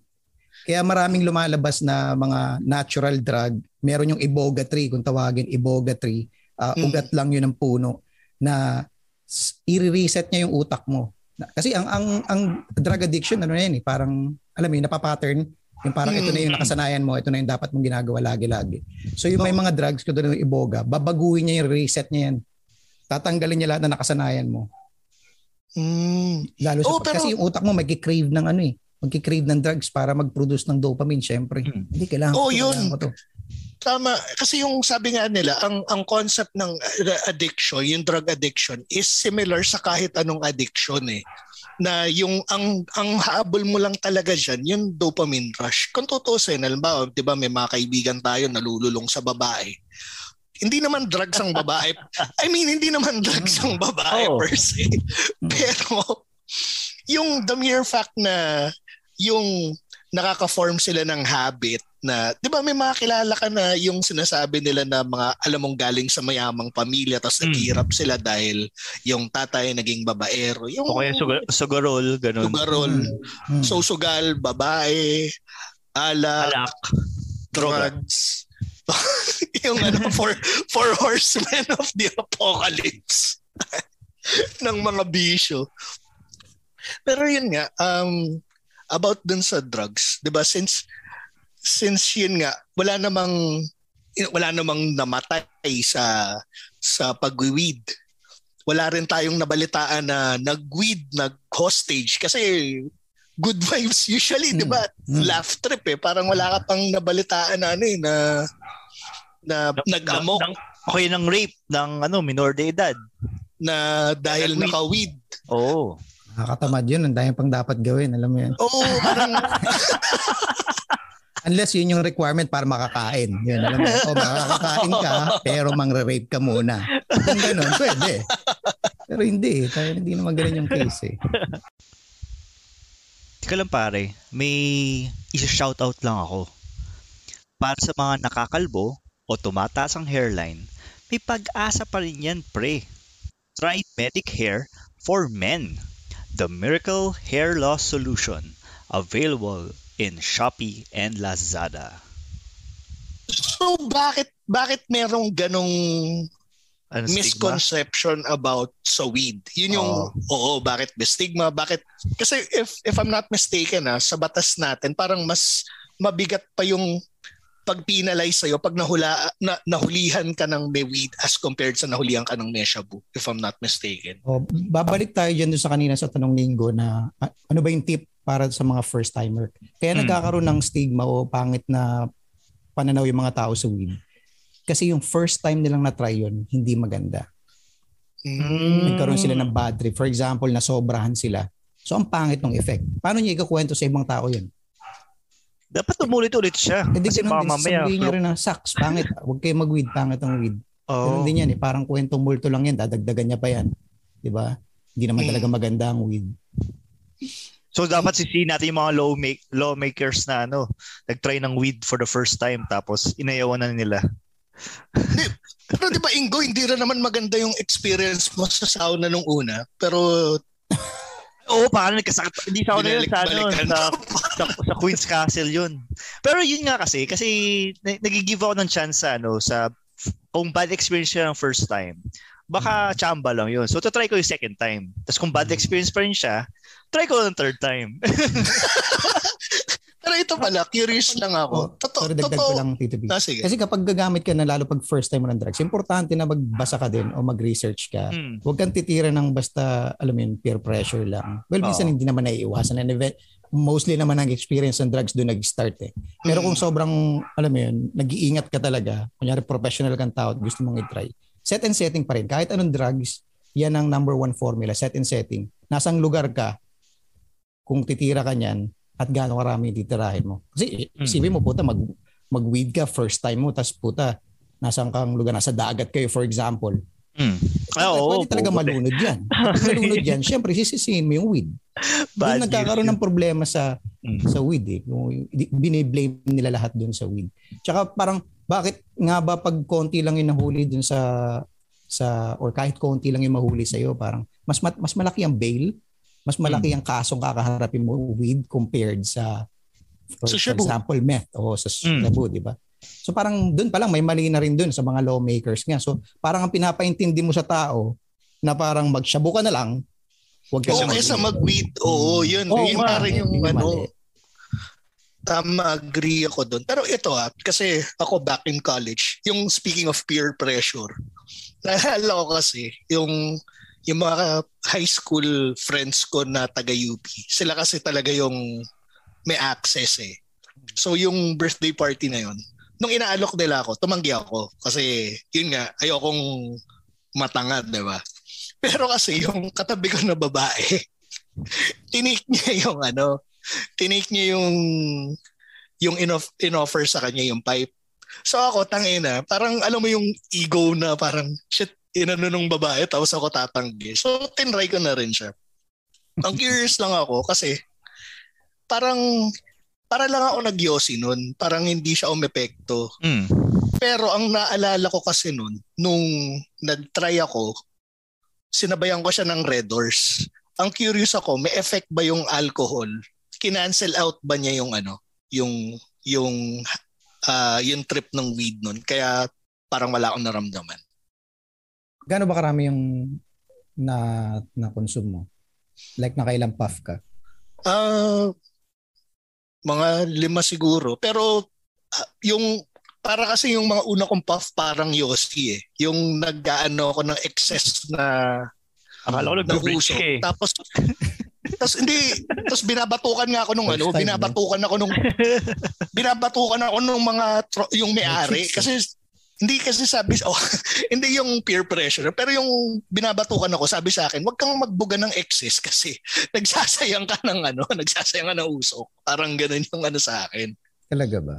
Kaya maraming lumalabas na mga natural drug. Meron yung iboga tree, kung tawagin iboga tree. Ah, Mm. Ugat lang yun ng puno na i-reset niya yung utak mo. Kasi ang ang ang drug addiction ano na yan eh, parang alam mo yun, napapattern. Yung parang ito na yung nakasanayan mo, ito na yung dapat mong ginagawa lagi-lagi. So yung may mga drugs ko doon yung iboga, babaguhin niya yung reset niya yan. Tatanggalin niya lahat na nakasanayan mo. Mm. Lalo sa Oh, pero- kasi yung utak mo magki-crave ng ano eh, magki-crave ng drugs para mag-produce ng dopamine syempre. Hmm. Hindi kailangan. Oh, ko yun. kailangan ko to. Tama. Kasi yung sabi nga nila, ang, ang concept ng uh, addiction, yung drug addiction, is similar sa kahit anong addiction eh. Na yung ang ang habol mo lang talaga diyan, yung dopamine rush. Kung tutusin, halimbawa, 'di ba may mga kaibigan tayo nalululong sa babae. Hindi naman drugs ang babae. I mean, hindi naman drugs ang babae Oo. per se. Pero yung the mere fact na yung nakaka-form sila ng habit na, di ba may mga kilala ka na yung sinasabi nila na mga alam mong galing sa mayamang pamilya tapos Mm. naghihirap sila dahil yung tatay naging babaero. Yung O kaya sugar, sugarol, ganun. sugarol, Hmm. so sugal, babae, alak, Alak. Drugs. [laughs] yung ano, [laughs] for, for horsemen of the apocalypse [laughs] ng mga bisyo. Pero yun nga, um, about dun sa drugs, di ba, since, since yun nga, wala namang, wala namang namatay sa, sa pag-weed. Wala rin tayong nabalitaan na nag-weed, nag-hostage. Kasi good [laughs] vibes usually, di ba? Mm. Laugh trip eh. Parang wala ka pang nabalitaan na ano eh, na, na nag-amok Ng, okay ng rape ng ano, minor de edad. na dahil Nag-weed. naka-weed. Oo. Nakakatamad yun. Ang dami pang dapat gawin. Alam mo yan. Oo, parang [laughs] Unless yun yung requirement para makakain. Yun, alam mo. O makakakain ka, [laughs] pero mangre-rape ka muna. Kung ganun, pwede. Pero hindi. Tayo hindi naman ganun yung case eh. Ika lang pare, may isa-shoutout lang ako. Para sa mga nakakalbo o tumataas ang hairline, may pag-asa pa rin yan pre. Try Medic Hair for Men. The Miracle Hair Loss Solution. Available in Shopee and Lazada. so bakit bakit merong ganong Ano stigma? misconception about sa weed? Yun yung oo, bakit may stigma? Bakit kasi if if I'm not mistaken ah, sa batas natin parang mas mabigat pa yung pag-penalize sa'yo pag nahula, na, nahulihan ka ng may weed as compared sa nahulihan ka ng Neshabu, if I'm not mistaken. O, babalik tayo dyan sa kanina sa tanong linggo na ah, ano ba yung tip para sa mga first timer. Kaya Hmm. nagkakaroon ng stigma o pangit na pananaw yung mga tao sa weed. Kasi yung first time nilang na-try yun, hindi maganda. Mm. Nagkaroon sila ng bad trip. For example, nasobrahan sila. So ang pangit ng effect. Paano niya ikakwento sa ibang tao yun? Dapat umulit-ulit siya. Hindi Kasi ganun baka mamaya. sabihin niya rin na, saks, pangit. Huwag kayo mag-weed, pangit ang weed. Oo. Ganun din yan eh. Parang kwentong multo lang yan, dadagdagan niya pa yan. Di ba? Hindi naman Mm. talaga maganda ang weed. So dapat sisihin natin yung mga law make, lawmakers na ano, nag-try ng weed for the first time tapos inayawan na nila. Pero di ba Ingo, hindi rin naman maganda yung experience mo sa sauna nung una. Pero Oo, parang nagkasakit. Hindi sa ano yun, sa, ano, sa, sa, sa Queen's Castle yun. Pero yun nga kasi, kasi na- nag-give ako ng chance sa, ano, sa, kung bad experience siya ng first time, baka chamba lang yun. So, to try ko yung second time. Tapos kung bad experience pa rin siya, try ko ng third time. [laughs] pero ito pala, curious lang ako. Totoo, Sorry, dagdag ko totoo. lang, Tito B. Ah, sige. Kasi kapag gagamit ka na lalo pag first time mo ng drugs, importante na magbasa ka din o mag-research ka. Hmm. Huwag kang titira ng basta, alam mo yun, peer pressure lang. Well, minsan hindi naman naiiwasan. And event, mostly naman ang experience ng drugs doon nag-start eh. Pero kung Mm. sobrang, alam mo yun, nag-iingat ka talaga, kunyari professional kang tao at gusto mong i-try, set and setting pa rin. Kahit anong drugs, yan ang number one formula, set and setting. Nasang lugar ka, kung titira ka niyan, at gaano karami titirahin mo. Kasi Mm. isipin mo, puta, mag, mag-weed ka first time mo, tas puta, nasang kang lugar, nasa dagat kayo, for example. Hmm. Ah, oo, pwede talaga oo. malunod yan. Pag [laughs] malunod yan, syempre sisisihin mo yung weed. Doon nagkakaroon ng problema sa yun. sa weed eh. Yung, biniblame nila lahat doon sa weed. Tsaka parang bakit nga ba pag konti lang yung nahuli doon sa sa or kahit konti lang yung mahuli sa iyo, parang mas mat- mas malaki ang bail, mas malaki ang kasong kakaharapin mo weed compared sa for, Sa for example meth o sa Mm. shabu, di ba? So parang doon pa lang may mali na rin doon sa mga lawmakers nga. So parang ang pinapaintindi mo sa tao na parang magshabu ka na lang, wag ka na kaysa mag-weed. Oo, yun. Oo yun nga, parang yung yun ano, mali. tama, agree ako doon. Pero ito ah, kasi ako back in college, yung speaking of peer pressure, [laughs] naalala ko kasi yung yung mga high school friends ko na taga UP, sila kasi talaga yung may access eh. So yung birthday party na yun, nung inaalok nila ako, tumanggi ako. Kasi yun nga, ayokong matangad, di ba? [laughs] Pero kasi yung katabi ko na babae, [laughs] tinake niya yung ano, tinake niya yung yung inoff- inoffer sa kanya yung pipe. So ako, tangina, parang alam mo yung ego na parang, shit, inano nung babae, tapos ako tatanggi. So, tinry ko na rin siya. Ang curious lang ako kasi parang para lang ako nagyosi nun. Parang hindi siya umepekto. Hmm. Pero ang naalala ko kasi nun, nung nag-try ako, sinabayan ko siya ng Red Doors. Ang curious ako, may effect ba yung alcohol? Kinancel out ba niya yung ano, yung yung ah, yung trip ng weed nun. Kaya parang wala akong naramdaman. Gaano ba karami yung na na consume mo? Like nakailang puff ka? Ah, mga lima siguro. Pero ah, yung para kasi yung mga una kong puff parang Yossi eh. Yung nag-ano ako ng excess na Akala ko na ka eh. Tapos tapos hindi tapos binabatukan nga ako nung First ano, time, binabatukan ako nung [laughs] binabatukan ako nung mga tro- yung may-ari kasi hindi kasi sabi [laughs] oh, hindi yung peer pressure pero yung binabatukan ako sabi sa akin wag kang magbuga ng excess kasi [laughs] nagsasayang ka ng ano [laughs] nagsasayang ka ng usok parang ganun yung ano sa akin Talaga ba?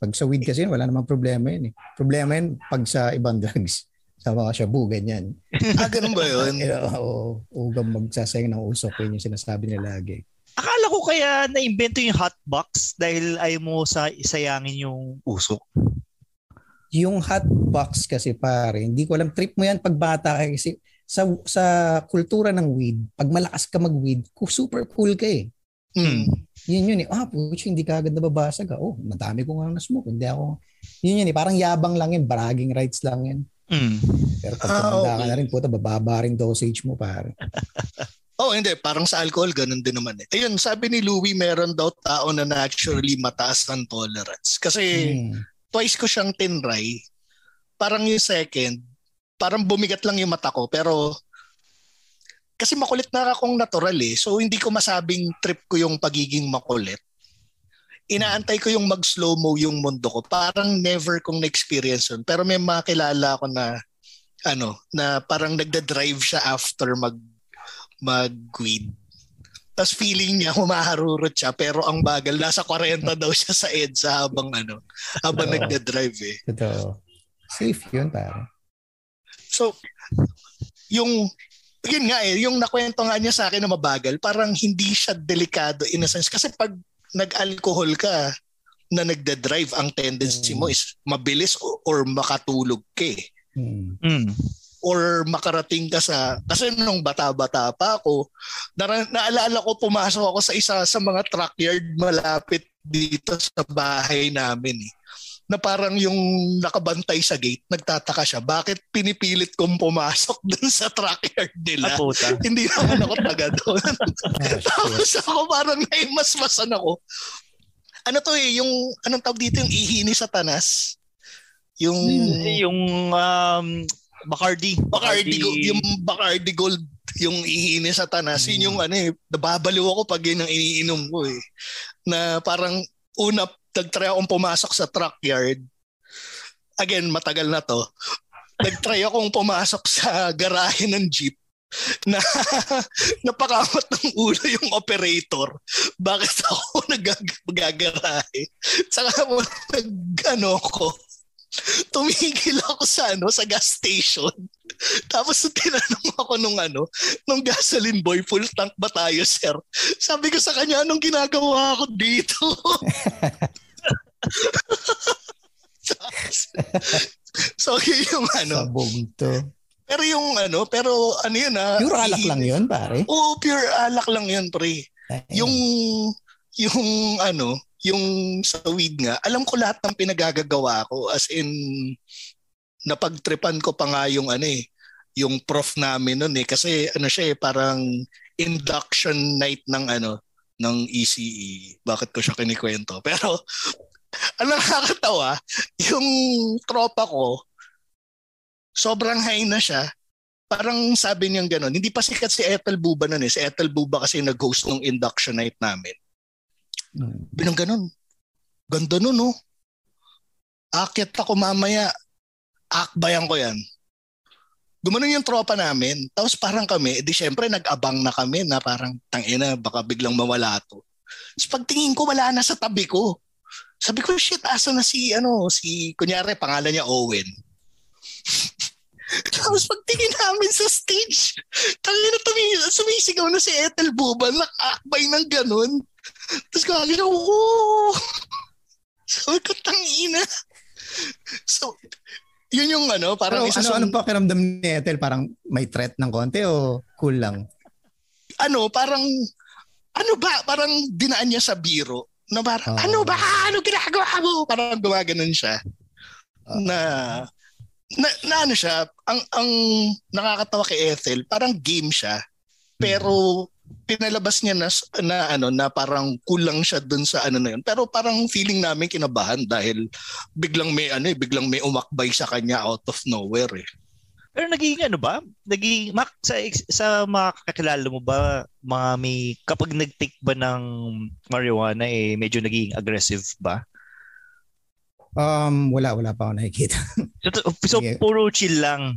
Pag sa weed kasi wala namang problema yun eh. Problema yun pag sa ibang drugs. Sa mga shabu, ganyan. ah ganun ba yun Eh, Oo, ugang magsasayang ng usok. Yun yung sinasabi nila lagi. Akala ko kaya na-invento yung hotbox dahil ayaw mo sa isayangin yung usok. Yung hot box kasi pare, hindi ko alam trip mo yan pag bata ka kasi sa sa kultura ng weed, pag malakas ka mag-weed, ku- super cool ka eh. mm. Yun yun eh. Ah, pucho, hindi ka agad nababasag. ah. Oh, madami ko nga na-smoke. Hindi ako... Yun yun eh. Parang yabang lang yun. Bragging rights lang yun. Mm. Pero pag Ah, tumanda ka okay. na rin, puta, bababa rin dosage mo, pare. [laughs] Oh, hindi. Parang sa alcohol, ganun din naman eh. Ayun, sabi ni Louie, meron daw tao na naturally mataas ang tolerance. Kasi Hmm. Twice ko siyang tinry. Parang yung second, parang bumigat lang yung mata ko. Pero kasi makulit na akong natural eh. So hindi ko masabing trip ko yung pagiging makulit. Inaantay ko yung mag-slow-mo yung mundo ko. Parang never kong na-experience yun. Pero may makilala ako na ano, na parang nagda-drive siya after mag mag-weed. Tapos feeling niya humaharurot siya pero ang bagal nasa 40 daw siya sa EDSA habang ano, habang Oo. nagda-drive eh. Totoo. Safe yun, pare. So, yung yun nga eh, yung nakwento nga niya sa akin na mabagal, parang hindi siya delikado in a sense. Kasi pag nag-alcohol ka na nagda-drive, ang tendency mo is mabilis o- or makatulog ka eh. Hmm. Mm. Or makarating ka sa... Kasi nung bata-bata pa ako, nara- naalala ko pumasok ako sa isa sa mga truck yard malapit dito sa bahay namin eh na parang yung nakabantay sa gate, nagtataka siya, bakit pinipilit kong pumasok [laughs] dun sa truck yard nila? Ah. [laughs] Hindi naman ako taga doon. [laughs] Ah. Tapos ako parang naimasmasan ako. Ano to eh, yung, anong tawag dito, yung ihini sa tanas? Yung Yung um, Bacardi. Bacardi, Gold, yung Bacardi Gold, yung ihini sa tanas, yun yung ano eh, nababaliw ako pag yun ang iniinom ko eh. Na parang una, nag-try akong pumasok sa truck yard. Again, matagal na to. Nag-try akong pumasok sa garahe ng jeep na [laughs] napakamot ng ulo yung operator. Bakit ako [laughs] nagagarahe? Saka mo nag-ano ko, [laughs] tumigil ako sa ano sa gas station. [laughs] Tapos tinanong ako nung ano, nung gasoline boy, full tank ba tayo, sir? Sabi ko sa kanya, anong ginagawa ko dito? [laughs] so, yun yung ano. Sabog to. Pero yung ano, pero ano yun ah. Pure alak lang yun, pare. Oo, pure alak lang yun, pre. Eh, Yung, yung ano, yung sa weed nga, alam ko lahat ng pinagagagawa ko. As in, napagtripan ko pa nga yung ano eh, yung prof namin nun eh. Kasi ano siya eh, parang induction night ng ano, ng ECE. Bakit ko siya kinikwento? [laughs] Pero, ang nakakatawa, yung tropa ko, sobrang high na siya. Parang sabi niyang gano'n, hindi pa sikat si Ethel Buba nun eh. Si Ethel Buba kasi nag-host ng induction night namin. Binang ganun. Ganda nun, no? Akit ako mamaya. Akbayan ko yan. Gumanon yung tropa namin. Tapos parang kami, edi syempre nag-abang na kami na parang tangina, baka biglang mawala to. Tapos pagtingin ko, wala na sa tabi ko. Sabi ko, shit, asa na si, ano, si, kunyari, pangalan niya Owen. [laughs] Tapos pagtingin namin sa stage, tangina tumingin, sumisigaw na si Ethel Buba, nakakbay ng ganun. Tapos kaya siya, woo! Sabi ko, tangina. So, yun yung ano, parang Pero isa ano, sa, ano pa kiramdam ni Ethel? Parang may threat ng konti o cool lang? ano, parang, ano ba, parang dinaan niya sa biro Na parang, Oo. ano ba? Ano ginagawa mo? Parang gumaganon siya. Na, na, na ano siya, ang, ang nakakatawa kay Ethel, parang game siya. Pero pinalabas niya na, na ano na parang kulang siya dun sa ano na yun. Pero parang feeling namin kinabahan dahil biglang may ano eh, biglang may umakbay sa kanya out of nowhere eh. Pero naging ano ba? Naging Mac, sa sa mga kakilala mo ba mga may kapag nag-take ba ng marijuana eh medyo naging aggressive ba? Um, wala, wala pa ako nakikita. So, so puro chill lang.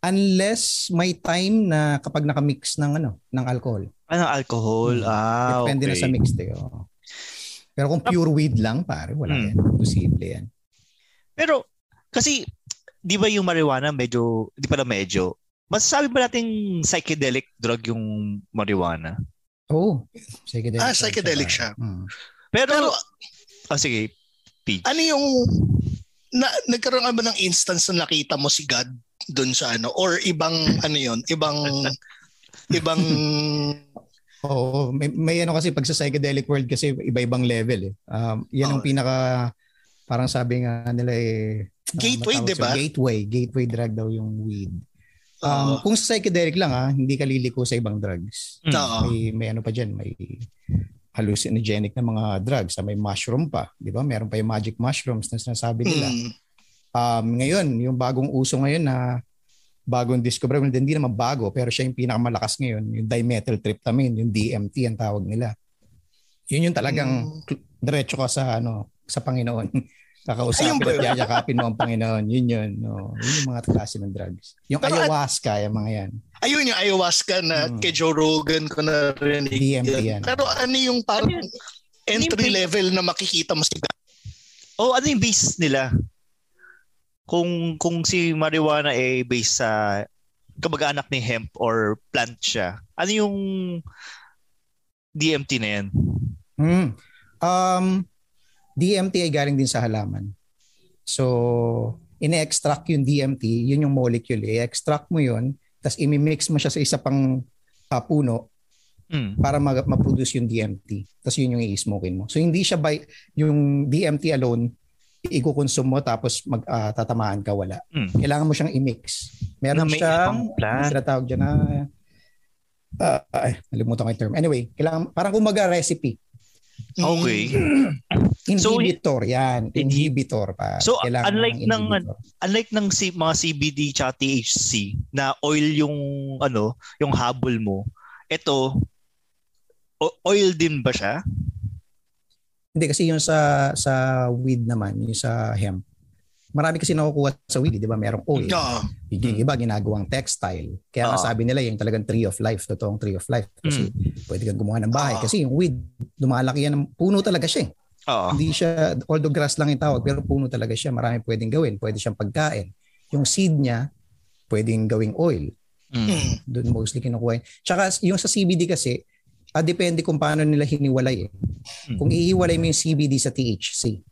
Unless may time na kapag nakamix ng ano, ng alcohol. Anong alcohol? Hmm. Ah, Depende na okay. sa mix eh. oo. Pero kung pure weed lang, pare, wala Hmm. yan. Posible yan. Pero kasi 'di ba yung marijuana medyo di pala medyo masasabi ba nating psychedelic drug yung marijuana? Oh, psychedelic. Ah, psychedelic siya. Hmm. Pero, Pero ah, sige, Pete. ano yung na, nagkaroon ka ba ng instance na nakita mo si God doon sa ano or ibang ano yon ibang ibang Oo, may, may ano kasi pag sa psychedelic world kasi iba-ibang level eh. Um, yan ang Oo. pinaka parang sabi nga nila eh ah, Gateway, matawag di ba? Gateway, gateway drug daw yung weed. Um, Oo. kung sa psychedelic lang ah, hindi ka liliko sa ibang drugs. Mm. Oo. May, may ano pa dyan, may hallucinogenic na mga drugs. Ah, May mushroom pa, di ba? Meron pa yung magic mushrooms na sinasabi nila. Hmm. Um, ngayon, yung bagong uso ngayon na bagong discover, hindi hindi naman bago, pero siya yung pinakamalakas ngayon, yung dimethyltryptamine, yung DMT ang tawag nila. Yun yung talagang Mm. diretso ka sa ano sa Panginoon. [laughs] Kakausapin at yun? yayakapin mo ang Panginoon. Yun yun. No. Yun yung mga klase ng drugs. Yung Pero at- ayahuasca, yung mga yan. ayun yung ayahuasca na Hmm. kay Joe Rogan ko na rin DMT yan. pero ano yung parang Ano entry yung- level na makikita mo si Oh, ano yung base nila? Kung kung si marijuana ay base sa kamag-anak ni hemp or plant siya. Ano yung DMT na yan? Hmm. Um, DMT ay galing din sa halaman. So, ine-extract yung DMT, yun yung molecule. I-extract mo yun, tapos imimix mo siya sa isa pang ah, puno Mm. para mag- ma-produce yung DMT. Tapos yun yung i-smokein mo. So, hindi siya by, yung DMT alone, i-consume mo tapos mag, ah, tatamaan ka, wala. Mm. Kailangan mo siyang i-mix. Meron Na may siyang, ano tinatawag dyan na, ah, ay, nalimutan ko yung term. Anyway, kailangan, parang kumaga recipe. Okay. [clears throat] So, Inhibitor, yan. Inhibitor pa. So, Kailangan unlike ng-. Unlike ng si, mga CBD tsaka THC na oil yung ano, yung habol mo. Ito oil din ba siya? Hindi kasi yung sa sa weed naman, yung sa hemp. Marami kasi nakukuha sa weed, eh, di ba? Merong oil. Oo. Yung iba ginagawang textile. Kaya nga Ah. sabi nila yung talagang tree of life, totoong tree of life. Kasi pwede kang gumawa ng bahay. Ah. Kasi yung weed, lumalaki yan. ng- Puno talaga siya. eh. Oo. Hindi siya, although grass lang yung tawag, pero puno talaga siya. Marami pwedeng gawin. Pwede siyang pagkain. Yung seed niya, pwedeng gawing oil. Mm. Mm. Doon mostly kinukuha. Tsaka yung sa CBD kasi, ah, depende kung paano nila hiniwalay eh. Hmm. Kung ihiwalay mo yung CBD sa THC.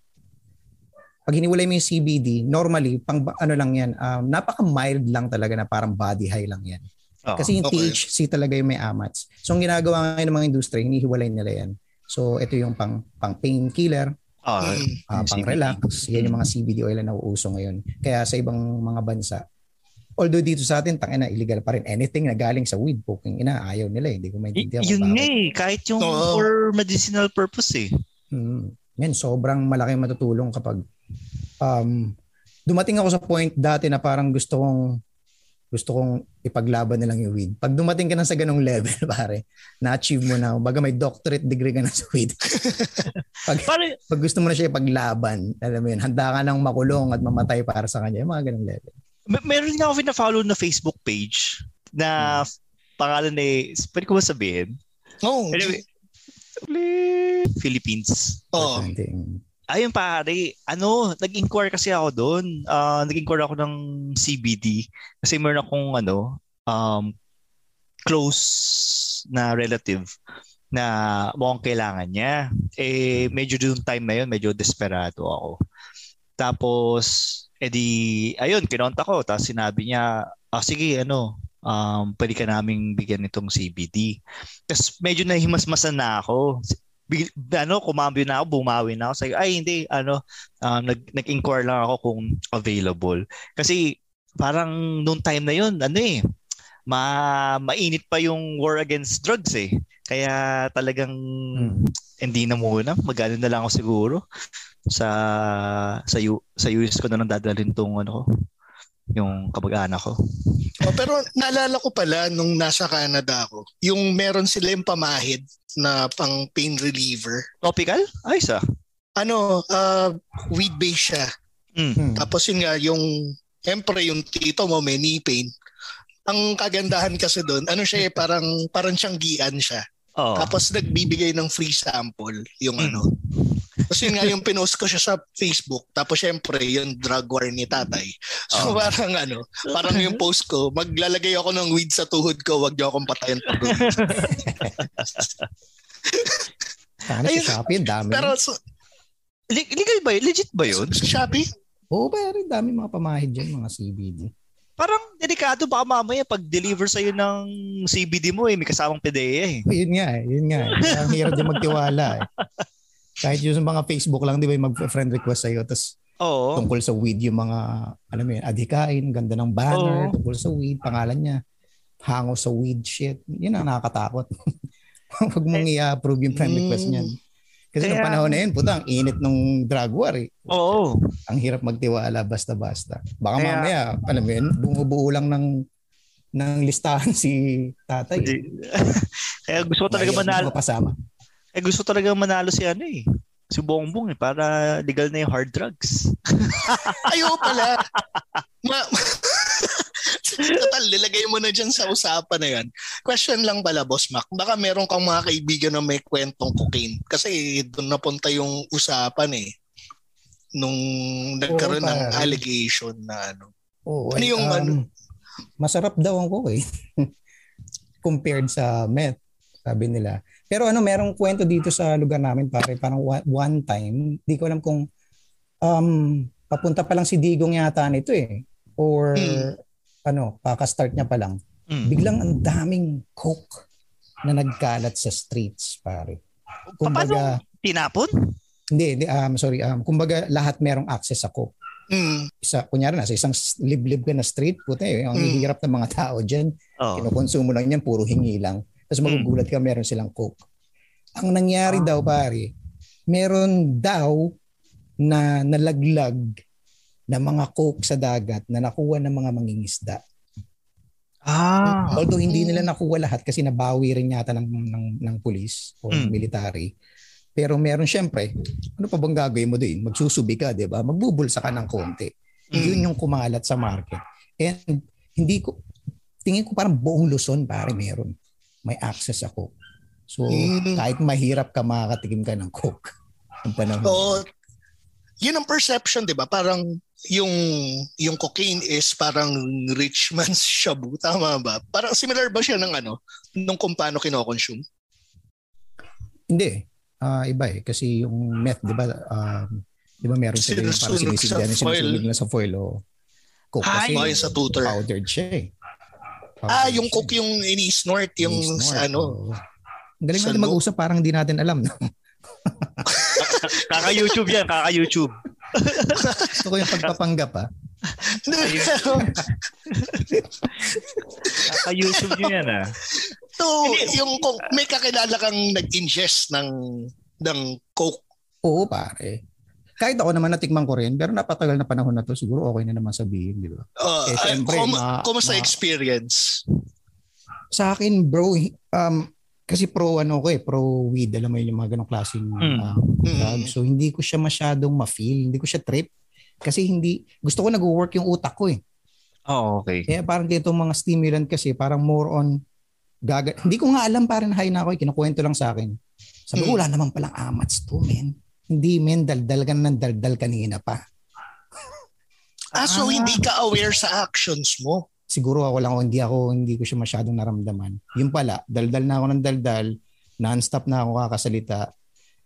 Pag hiniwalay mo yung CBD, normally, pang ano lang yan, um, napaka-mild lang talaga na parang body high lang yan. Oo. Kasi yung okay. THC talaga yung may amats. So, ang ginagawa ngayon ng mga industry, hinihiwalay nila yan. So, ito yung pang, pang painkiller. Mm. ah, Yung pang CBD. relax. Yan yung mga CBD oil na nauuso ngayon. Kaya sa ibang mga bansa, although dito sa atin, tangina, illegal pa rin. Anything na galing sa weed, poking ina, ayaw nila. eh. Hindi ko Y- maintindihan. yun kung nga eh, kahit yung Oo. for medicinal purpose eh. Hmm. Yan, sobrang malaking matutulong kapag um, dumating ako sa point dati na parang gusto kong gusto kong ipaglaban na lang yung weed. Pag dumating ka na sa ganong level, [laughs] pare, na-achieve mo na, baga may doctorate degree ka na sa weed. [laughs] pag, Pare, pag gusto mo na siya ipaglaban, alam mo yun, handa ka nang makulong at mamatay para sa kanya, yung mga ganong level. Mer- meron nga ako na-follow na Facebook page na Hmm. pangalan eh, pwede ko ba sabihin? Oh, Anyway, Philippines. oh. Something. Ayun pare, ano, nag-inquire kasi ako doon. Ah, nag-inquire ako ng CBD kasi meron akong ano, um, close na relative na mukhang kailangan niya. Eh, medyo doon time na yun, medyo desperado ako. Tapos, edi, ayun, kinonta ko. Tapos sinabi niya, ah, sige, ano, um, pwede ka naming bigyan nitong CBD. Tapos medyo nahimasmasan na ako. big, ano, kumambyo na ako, bumawi na ako. Sabi, ay hindi, ano, um, nag, nag-inquire lang ako kung available. Kasi parang noong time na yun, ano eh, ma mainit pa yung war against drugs eh. Kaya talagang Hmm. hindi na muna, magano na lang ako siguro sa sa U, sa US ko na lang dadalhin tong ano ko, yung kamag-anak ko. Oh, pero naalala ko pala nung nasa Canada ako, yung meron sila yung pamahid na pang pain reliever. Topical? Ay, sa. Ano, uh, weed-based siya. Mm. Hmm. Tapos yun nga, yung, siyempre yung tito mo may knee pain. Ang kagandahan kasi doon, ano siya eh, parang, parang siyang gian siya. Oh. Tapos nagbibigay ng free sample yung Mm. ano. Tapos yun nga yung pinost ko siya sa Facebook. Tapos syempre yung drug war ni tatay. So Oh. parang ano, parang yung post ko, maglalagay ako ng weed sa tuhod ko, wag niyo akong patayin pagod. Sana Ayun. sa Shopee, dami. Pero so, Le- legal ba yun? Legit ba yun? sa Shopee, Oo, ba rin dami mga pamahid dyan, mga CBD. Parang delikado baka mamaya pag deliver sa'yo ng CBD mo eh, may kasamang PDEA eh. Oh, yun nga, eh, yun nga. eh. Ang hirap din magtiwala. Eh. [laughs] Kahit yung sa mga Facebook lang, di ba, mag-friend request sa'yo, tapos Oo. tungkol sa weed yung mga, alam mo yun, adhikain, ganda ng banner, Oo. tungkol sa weed, pangalan niya, hango sa weed shit. Yun ang nakakatakot. [laughs] Huwag mong i-approve yung friend request niyan. Kasi Kaya- nung panahon na yun, puta, ang init nung drug war eh. Oo. Ang hirap magtiwala basta-basta. Baka Kaya- mamaya, alam mo yun, bumubuo lang ng ng listahan [laughs] si tatay. eh. [laughs] Kaya gusto ko talaga Mahirap manalo. mapasama. Eh gusto talaga manalo si ano eh. Si Bongbong eh para legal na yung hard drugs. [laughs] ayo pala. Ma [laughs] Total, nilagay mo na dyan sa usapan na yan. Question lang pala, Boss Mac. Baka meron kang mga kaibigan na may kwentong cocaine. Kasi doon napunta yung usapan eh. Nung nagkaroon ng pare. allegation na ano. Oo, Ano yung um, ano? Masarap daw ang eh. [laughs] Compared sa meth, sabi nila. Pero ano, merong kwento dito sa lugar namin pare, parang one, one time, di ko alam kung um, papunta pa lang si Digong yata nito eh. Or Hmm. ano, kaka-start niya pa lang. Mm. Biglang ang daming coke na nagkalat sa streets pare. Kumbaga, Tinapon? hindi, hindi um, sorry, um, kumbaga lahat merong access sa coke Mm. isa, kunyari nasa isang s- liblib ka na street, puta eh, ang Mm. hirap ng mga tao dyan. Oo. Kinukonsumo lang yan, puro hingi lang. Tapos magugulat ka, meron silang coke. Ang nangyari daw, pare, meron daw na nalaglag na mga coke sa dagat na nakuha ng mga mangingisda. Ah. Although hindi nila nakuha lahat kasi nabawi rin yata ng, ng, ng police o Mm. military. Pero meron syempre, ano pa bang gagawin mo din? Magsusubi ka, di ba? Magbubulsa ka ng konti. Mm. Yun yung kumalat sa market. And hindi ko, tingin ko parang buong Luzon pare meron. May access ako. So Mm. kahit mahirap ka makakatikim ka ng coke. [laughs] Ang panahon. Oo. Yun ang perception, 'di ba? Parang yung yung cocaine is parang rich [laughs] man's shabu, tama ba? Parang similar ba siya ng ano, nung kung paano kino-consume? Hindi. Ah, iba eh. Kasi yung meth, di ba, um, di ba meron sila yung parang Sinusunog sinisigyan, sa foil. o coke. Kasi Ay, sa tutor. powdered siya eh. Ah, yung coke yung ini-snort, yung Ini-snort, sa ano. Ang galing Sa natin mag-usap, parang hindi natin alam. No? [laughs] Kaka-YouTube yan, kaka-YouTube. [laughs] Gusto ko yung pagpapanggap ah. Kaka-YouTube nyo yan ah. so, yung kung may kakilala kang nag-ingest ng ng coke. Oo pare. Kahit ako naman natikman ko rin, pero napatagal na panahon na to, siguro okay na naman sabihin, di ba? Uh, Eh, syempre, kum- ma- ma- experience? Sa akin, bro, um, kasi pro ano ko eh, pro weed, alam mo yun yung mga ganong klaseng Mm. uh, Mm. So hindi ko siya masyadong ma-feel, hindi ko siya trip. Kasi hindi, gusto ko nag-work yung utak ko eh. Oo, okay. Kaya parang dito mga stimulant kasi parang more on gaga. Hindi ko nga alam parang high na ako, eh, kinukwento lang sa akin. Sabi ko, Mm. wala naman palang amats to, men. Hindi, men, daldal ka ng daldal kanina pa. Ah, so Ah. hindi ka aware sa actions mo. Siguro ako lang, hindi ako, hindi ko siya masyadong naramdaman. Yung pala, daldal na ako ng daldal, non-stop na ako kakasalita,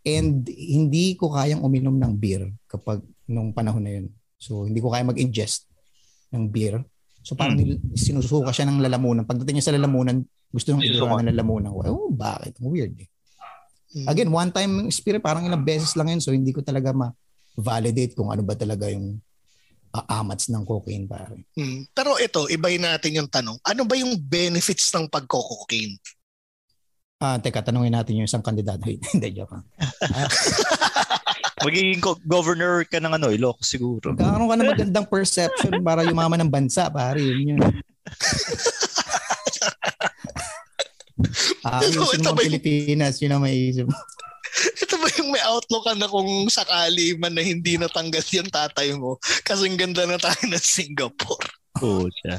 and hindi ko kayang uminom ng beer kapag nung panahon na yun. So, hindi ko kaya mag-ingest ng beer. So, parang nil- sinusuka siya ng lalamunan. Pagdating niya sa lalamunan, gusto nung idura ng lalamunan ko. Oh, bakit? Weird eh. Mm. Again, one time experience, parang ilang beses lang yun. So hindi ko talaga ma-validate kung ano ba talaga yung uh, amats ng cocaine pare. Mm. Pero ito, ibayin natin yung tanong. Ano ba yung benefits ng pagko-cocaine? Ah, teka, tanungin natin yung isang kandidato. [laughs] Hindi, joke lang. [laughs] Magiging go- governor ka ng ano, Ilocos siguro. Magkakaroon ka ng magandang perception para yumaman ng bansa, pare. Yun yun. [laughs] Ah, [laughs] Ito- yung ito mga ba yung- Pilipinas, yun ang maiisip. mo. [laughs] Ito ba yung may outlook ka na kung sakali man na hindi natanggal yung tatay mo? Kasi ang ganda na tayo ng Singapore. Oo, siya.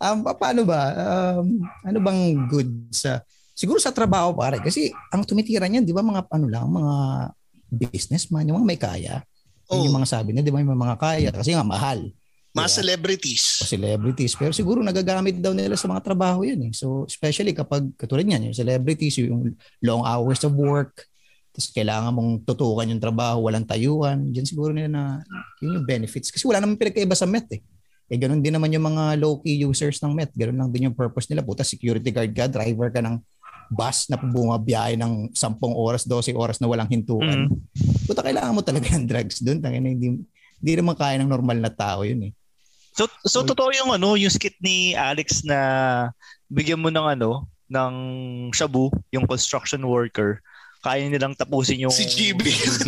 Um, pa- paano ba? Um, ano bang good sa... Siguro sa trabaho, pare. Kasi ang tumitira niyan, di ba mga ano lang, mga businessman, yung mga may kaya. Yun Yung Oh, mga sabi na, di ba, yung mga kaya. Kasi nga, mahal. Mga Diba? celebrities. o celebrities. Pero siguro nagagamit daw nila sa mga trabaho yan eh. So especially kapag katulad niyan, yung celebrities, yung long hours of work, tapos kailangan mong tutukan yung trabaho, walang tayuan. Diyan siguro nila na yun yung benefits. Kasi wala namang pinagkaiba sa Met eh. Eh ganun din naman yung mga low-key users ng Met. Ganun lang din yung purpose nila. Puta, security guard ka, driver ka ng bus na bumabiyahe ng 10 oras, 12 oras na walang hintuan. Mm. Puta, kailangan mo talaga [laughs] ng drugs doon. Tangina, hindi, hindi naman kaya ng normal na tao yun eh. So, so totoo yung ano, yung skit ni Alex na bigyan mo ng ano, ng shabu, yung construction worker. Kaya nilang tapusin yung Si GB.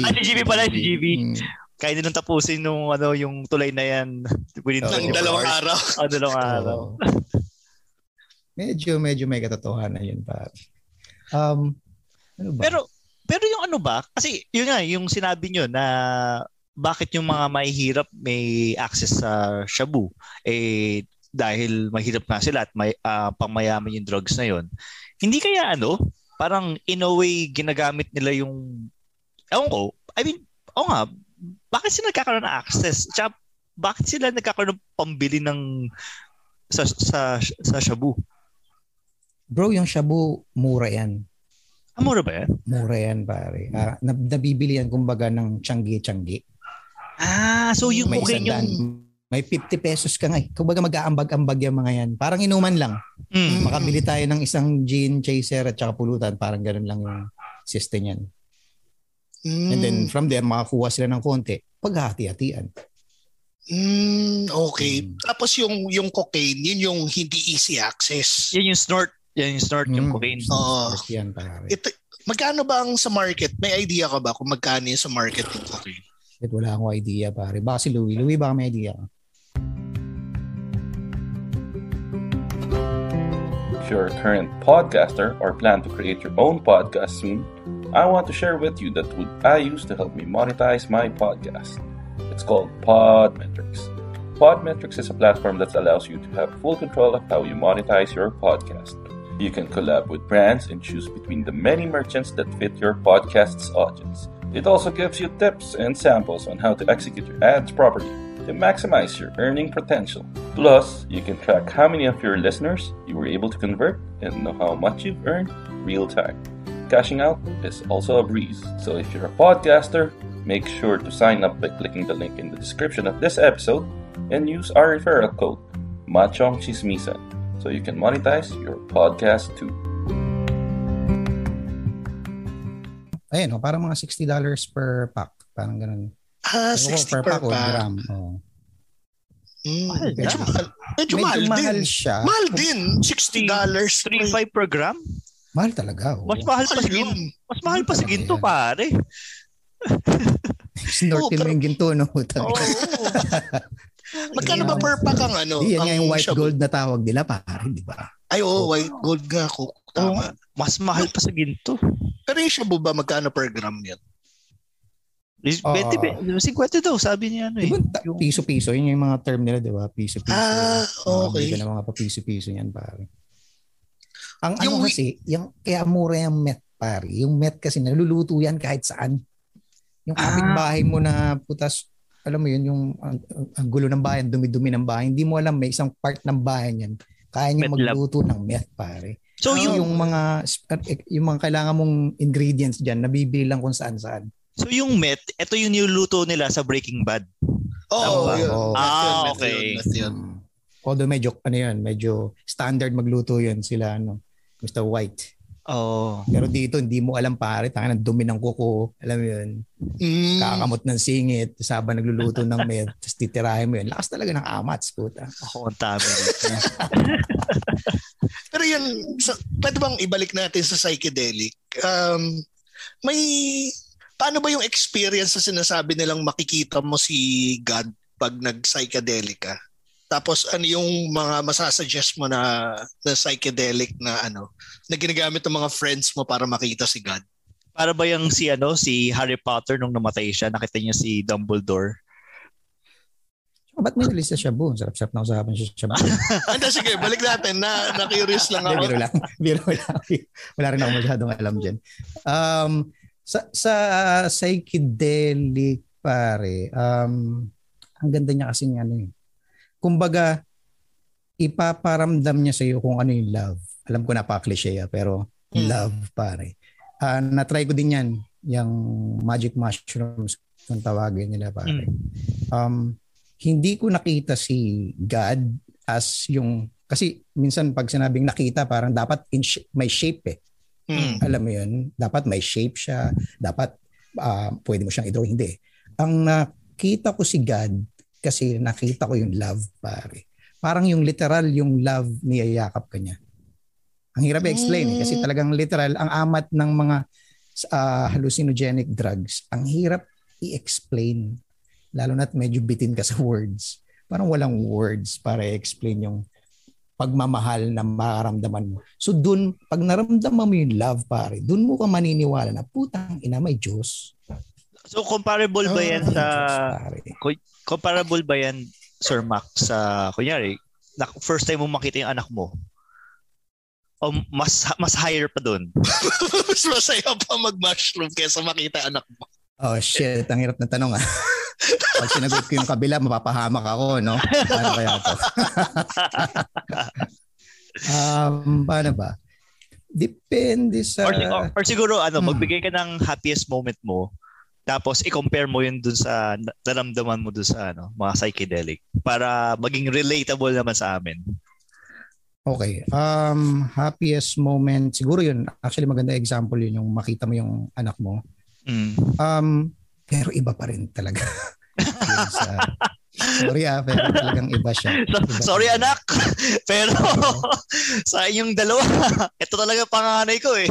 Ah, [laughs] si GB pala, si GB. Mm. Kaya nilang tapusin nung ano, yung tulay na yan [laughs] within 24 dalawang hours. araw. [laughs] Oh, dalawang araw. Medyo, medyo may katotohanan yun pa. Um, ano ba? Pero pero yung ano ba? Kasi yun nga, yung sinabi nyo na bakit yung mga mahihirap may access sa shabu? Eh, dahil mahirap nga sila at may, ah, pangmayaman yung drugs na yon. Hindi kaya ano, parang in a way ginagamit nila yung, ewan ko, I mean, oo nga, bakit sila nagkakaroon ng access? Tsaka, bakit sila nagkakaroon ng pambili ng sa sa sa shabu? Bro, yung shabu, mura yan. Ah, mura ba yan? Mura yan, pare. Nab- nabibili yan, kumbaga, ng tiyanggi-tiyanggi. Ah, so yung May cocaine isang yung... May 50 pesos ka nga. eh. Kumbaga, mag-aambag-ambag yung mga yan. Parang inuman lang. Mm. Makabili tayo ng isang gin chaser at saka pulutan. Parang ganun lang yung system yan. And then, Mm, from there, makakuha sila ng konti. Paghati-hatian. mm, okay. Mm. Tapos yung yung cocaine, yun yung hindi easy access. Yan yung snort. Yan yung snort, yung Mm. cocaine. Oo. Yan, pare. Ito, magkano ba ang sa market? May idea ka ba kung magkano yung sa market ng cocaine? Shit, wala akong idea, pare. Baka si Louie. Louie, baka may idea ka. If you're a current podcaster or plan to create your own podcast soon, I want to share with you the tool I use to help me monetize my podcast. It's called Podmetrics. Podmetrics is a platform that allows you to have full control of how you monetize your podcast. You can collab with brands and choose between the many merchants that fit your podcast's audience. It also gives you tips and samples on how to execute your ads properly to maximize your earning potential. Plus, you can track how many of your listeners you were able to convert and know how much you've earned real time. Cashing out is also a breeze. So if you're a podcaster, make sure to sign up by clicking the link in the description of this episode and use our referral code Machong Chismisan so you can monetize your podcast too. Ayun, oh, parang mga $60 per pack. Parang ganun. Ah, ko, 60 per pack o pack. gram. Oh. Mm, Mahal medyo na. mahal, medyo, Medyo mahal, mahal din. siya. Mahal din. $60 dollars. 3.5 per gram? Mahal talaga. Oh. Mas mahal pa sa Mahal ginto. Mas mahal pa sa ginto, pare. [laughs] Snortin Oo, mo yung ginto, no? Oo. [laughs] Magkano ba per pack ang ano? Di, yan ang yung white shabu? gold na tawag nila, pare, di ba? Ay, oo, white gold nga Tama. Mas mahal pa sa ginto. Pero yung shabu ba, magkano per gram yan? Is- Ah. 20, be- 50 daw, sabi niya ano eh. Di ba, ta- Yung- piso-piso, yun yung mga term nila, di ba? Piso-piso. Ah, okay. Mga na mga papiso-piso yan, pare. Ang Yung ano kasi, yung, kaya mura yung met, pare. Yung met kasi, naluluto yan kahit saan. Yung Ah. kapitbahay mo na putas, alam mo yun, yung ang, ang- ang gulo ng bayan, dumi-dumi ng bayan, hindi mo alam, may isang part ng bayan yan. Kaya niya magluto ng met, pare. So So, yung yung mga yung mga kailangan mong ingredients diyan nabibili lang kung saan-saan. so yung met, ito yung niluluto nila sa Breaking Bad. Tama. yun. Yun, Ah, okay. yun. Mm. Although medyo ano yun, medyo standard magluto yun sila ano, Mr. White. Oh. Pero dito, hindi mo alam pare, tanga ng dumi ng kuko. Alam mo yun, Mm. kakamot ng singit, tapos habang nagluluto ng meth, [laughs] tapos titirahin mo yun. Lakas talaga ng amats, puta. Ako ang tama dito. [laughs] Pero yun, sa, pwede bang ibalik natin sa psychedelic? Um, may, paano ba yung experience na sinasabi nilang makikita mo si God pag nag-psychedelic ka? Tapos ano yung mga masasuggest mo na, na psychedelic na ano, na ginagamit ng mga friends mo para makita si God? Para ba yung si ano, si Harry Potter nung namatay siya, nakita niya si Dumbledore. Tsaka ba't may lista siya bu? Sarap-sarap na usapan siya siya bu. Anda, sige, balik natin. Na, na-curious lang ako. biro lang. [laughs] Biro lang. Wala rin ako masyadong alam dyan. Um, sa, sa psychedelic, pare, um, ang ganda niya kasi ano eh. Kumbaga, ipaparamdam niya sa iyo kung ano yung love. Alam ko napaka-cliche ah, pero Hmm. love, pare. Ah, na-try ko din yan, yung magic mushrooms kung tawagin nila, pare. Um, hindi ko nakita si God as yung kasi minsan pag sinabing nakita parang dapat in sh- may shape eh. Hmm. Alam mo yun, dapat may shape siya, dapat ah, pwede mo siyang i-draw, hindi. Ang nakita ko si God kasi nakita ko yung love pare. Parang yung literal yung love niyayakap ka niya. Ang hirap i-explain eh, kasi talagang literal ang amat ng mga ah, hallucinogenic drugs. Ang hirap i-explain lalo na't medyo bitin ka sa words. Parang walang words para i-explain yung pagmamahal na makaramdaman mo. So dun, pag naramdaman mo yung love, pare, dun mo ka maniniwala na putang ina may Diyos. So comparable ba yan May sa Diyos. Comparable ba yan Sir Mac sa kunyari na first time mo makita yung anak mo? O mas mas higher pa doon? [laughs] Mas masaya pa mag-mushroom kaysa makita anak mo. Oh shit, ang hirap na tanong ah. Pag sinagot ko yung kabila, mapapahamak ako, no? Paano kaya to? [laughs] um, paano ba? Depende sa... Or, or, or siguro ano, Hmm. magbigay ka ng happiest moment mo tapos i-compare mo yun dun sa na- naramdaman mo dun sa ano, mga psychedelic para maging relatable naman sa amin. Okay. Um, happiest moment, siguro yun. Actually, maganda example yun, yung makita mo yung anak mo. Mm. Um, pero iba pa rin talaga. [laughs] Sa, sorry ah, pero talagang iba siya. [laughs] Iba sorry anak, [laughs] pero [laughs] sa inyong dalawa, ito talaga panganay ko eh.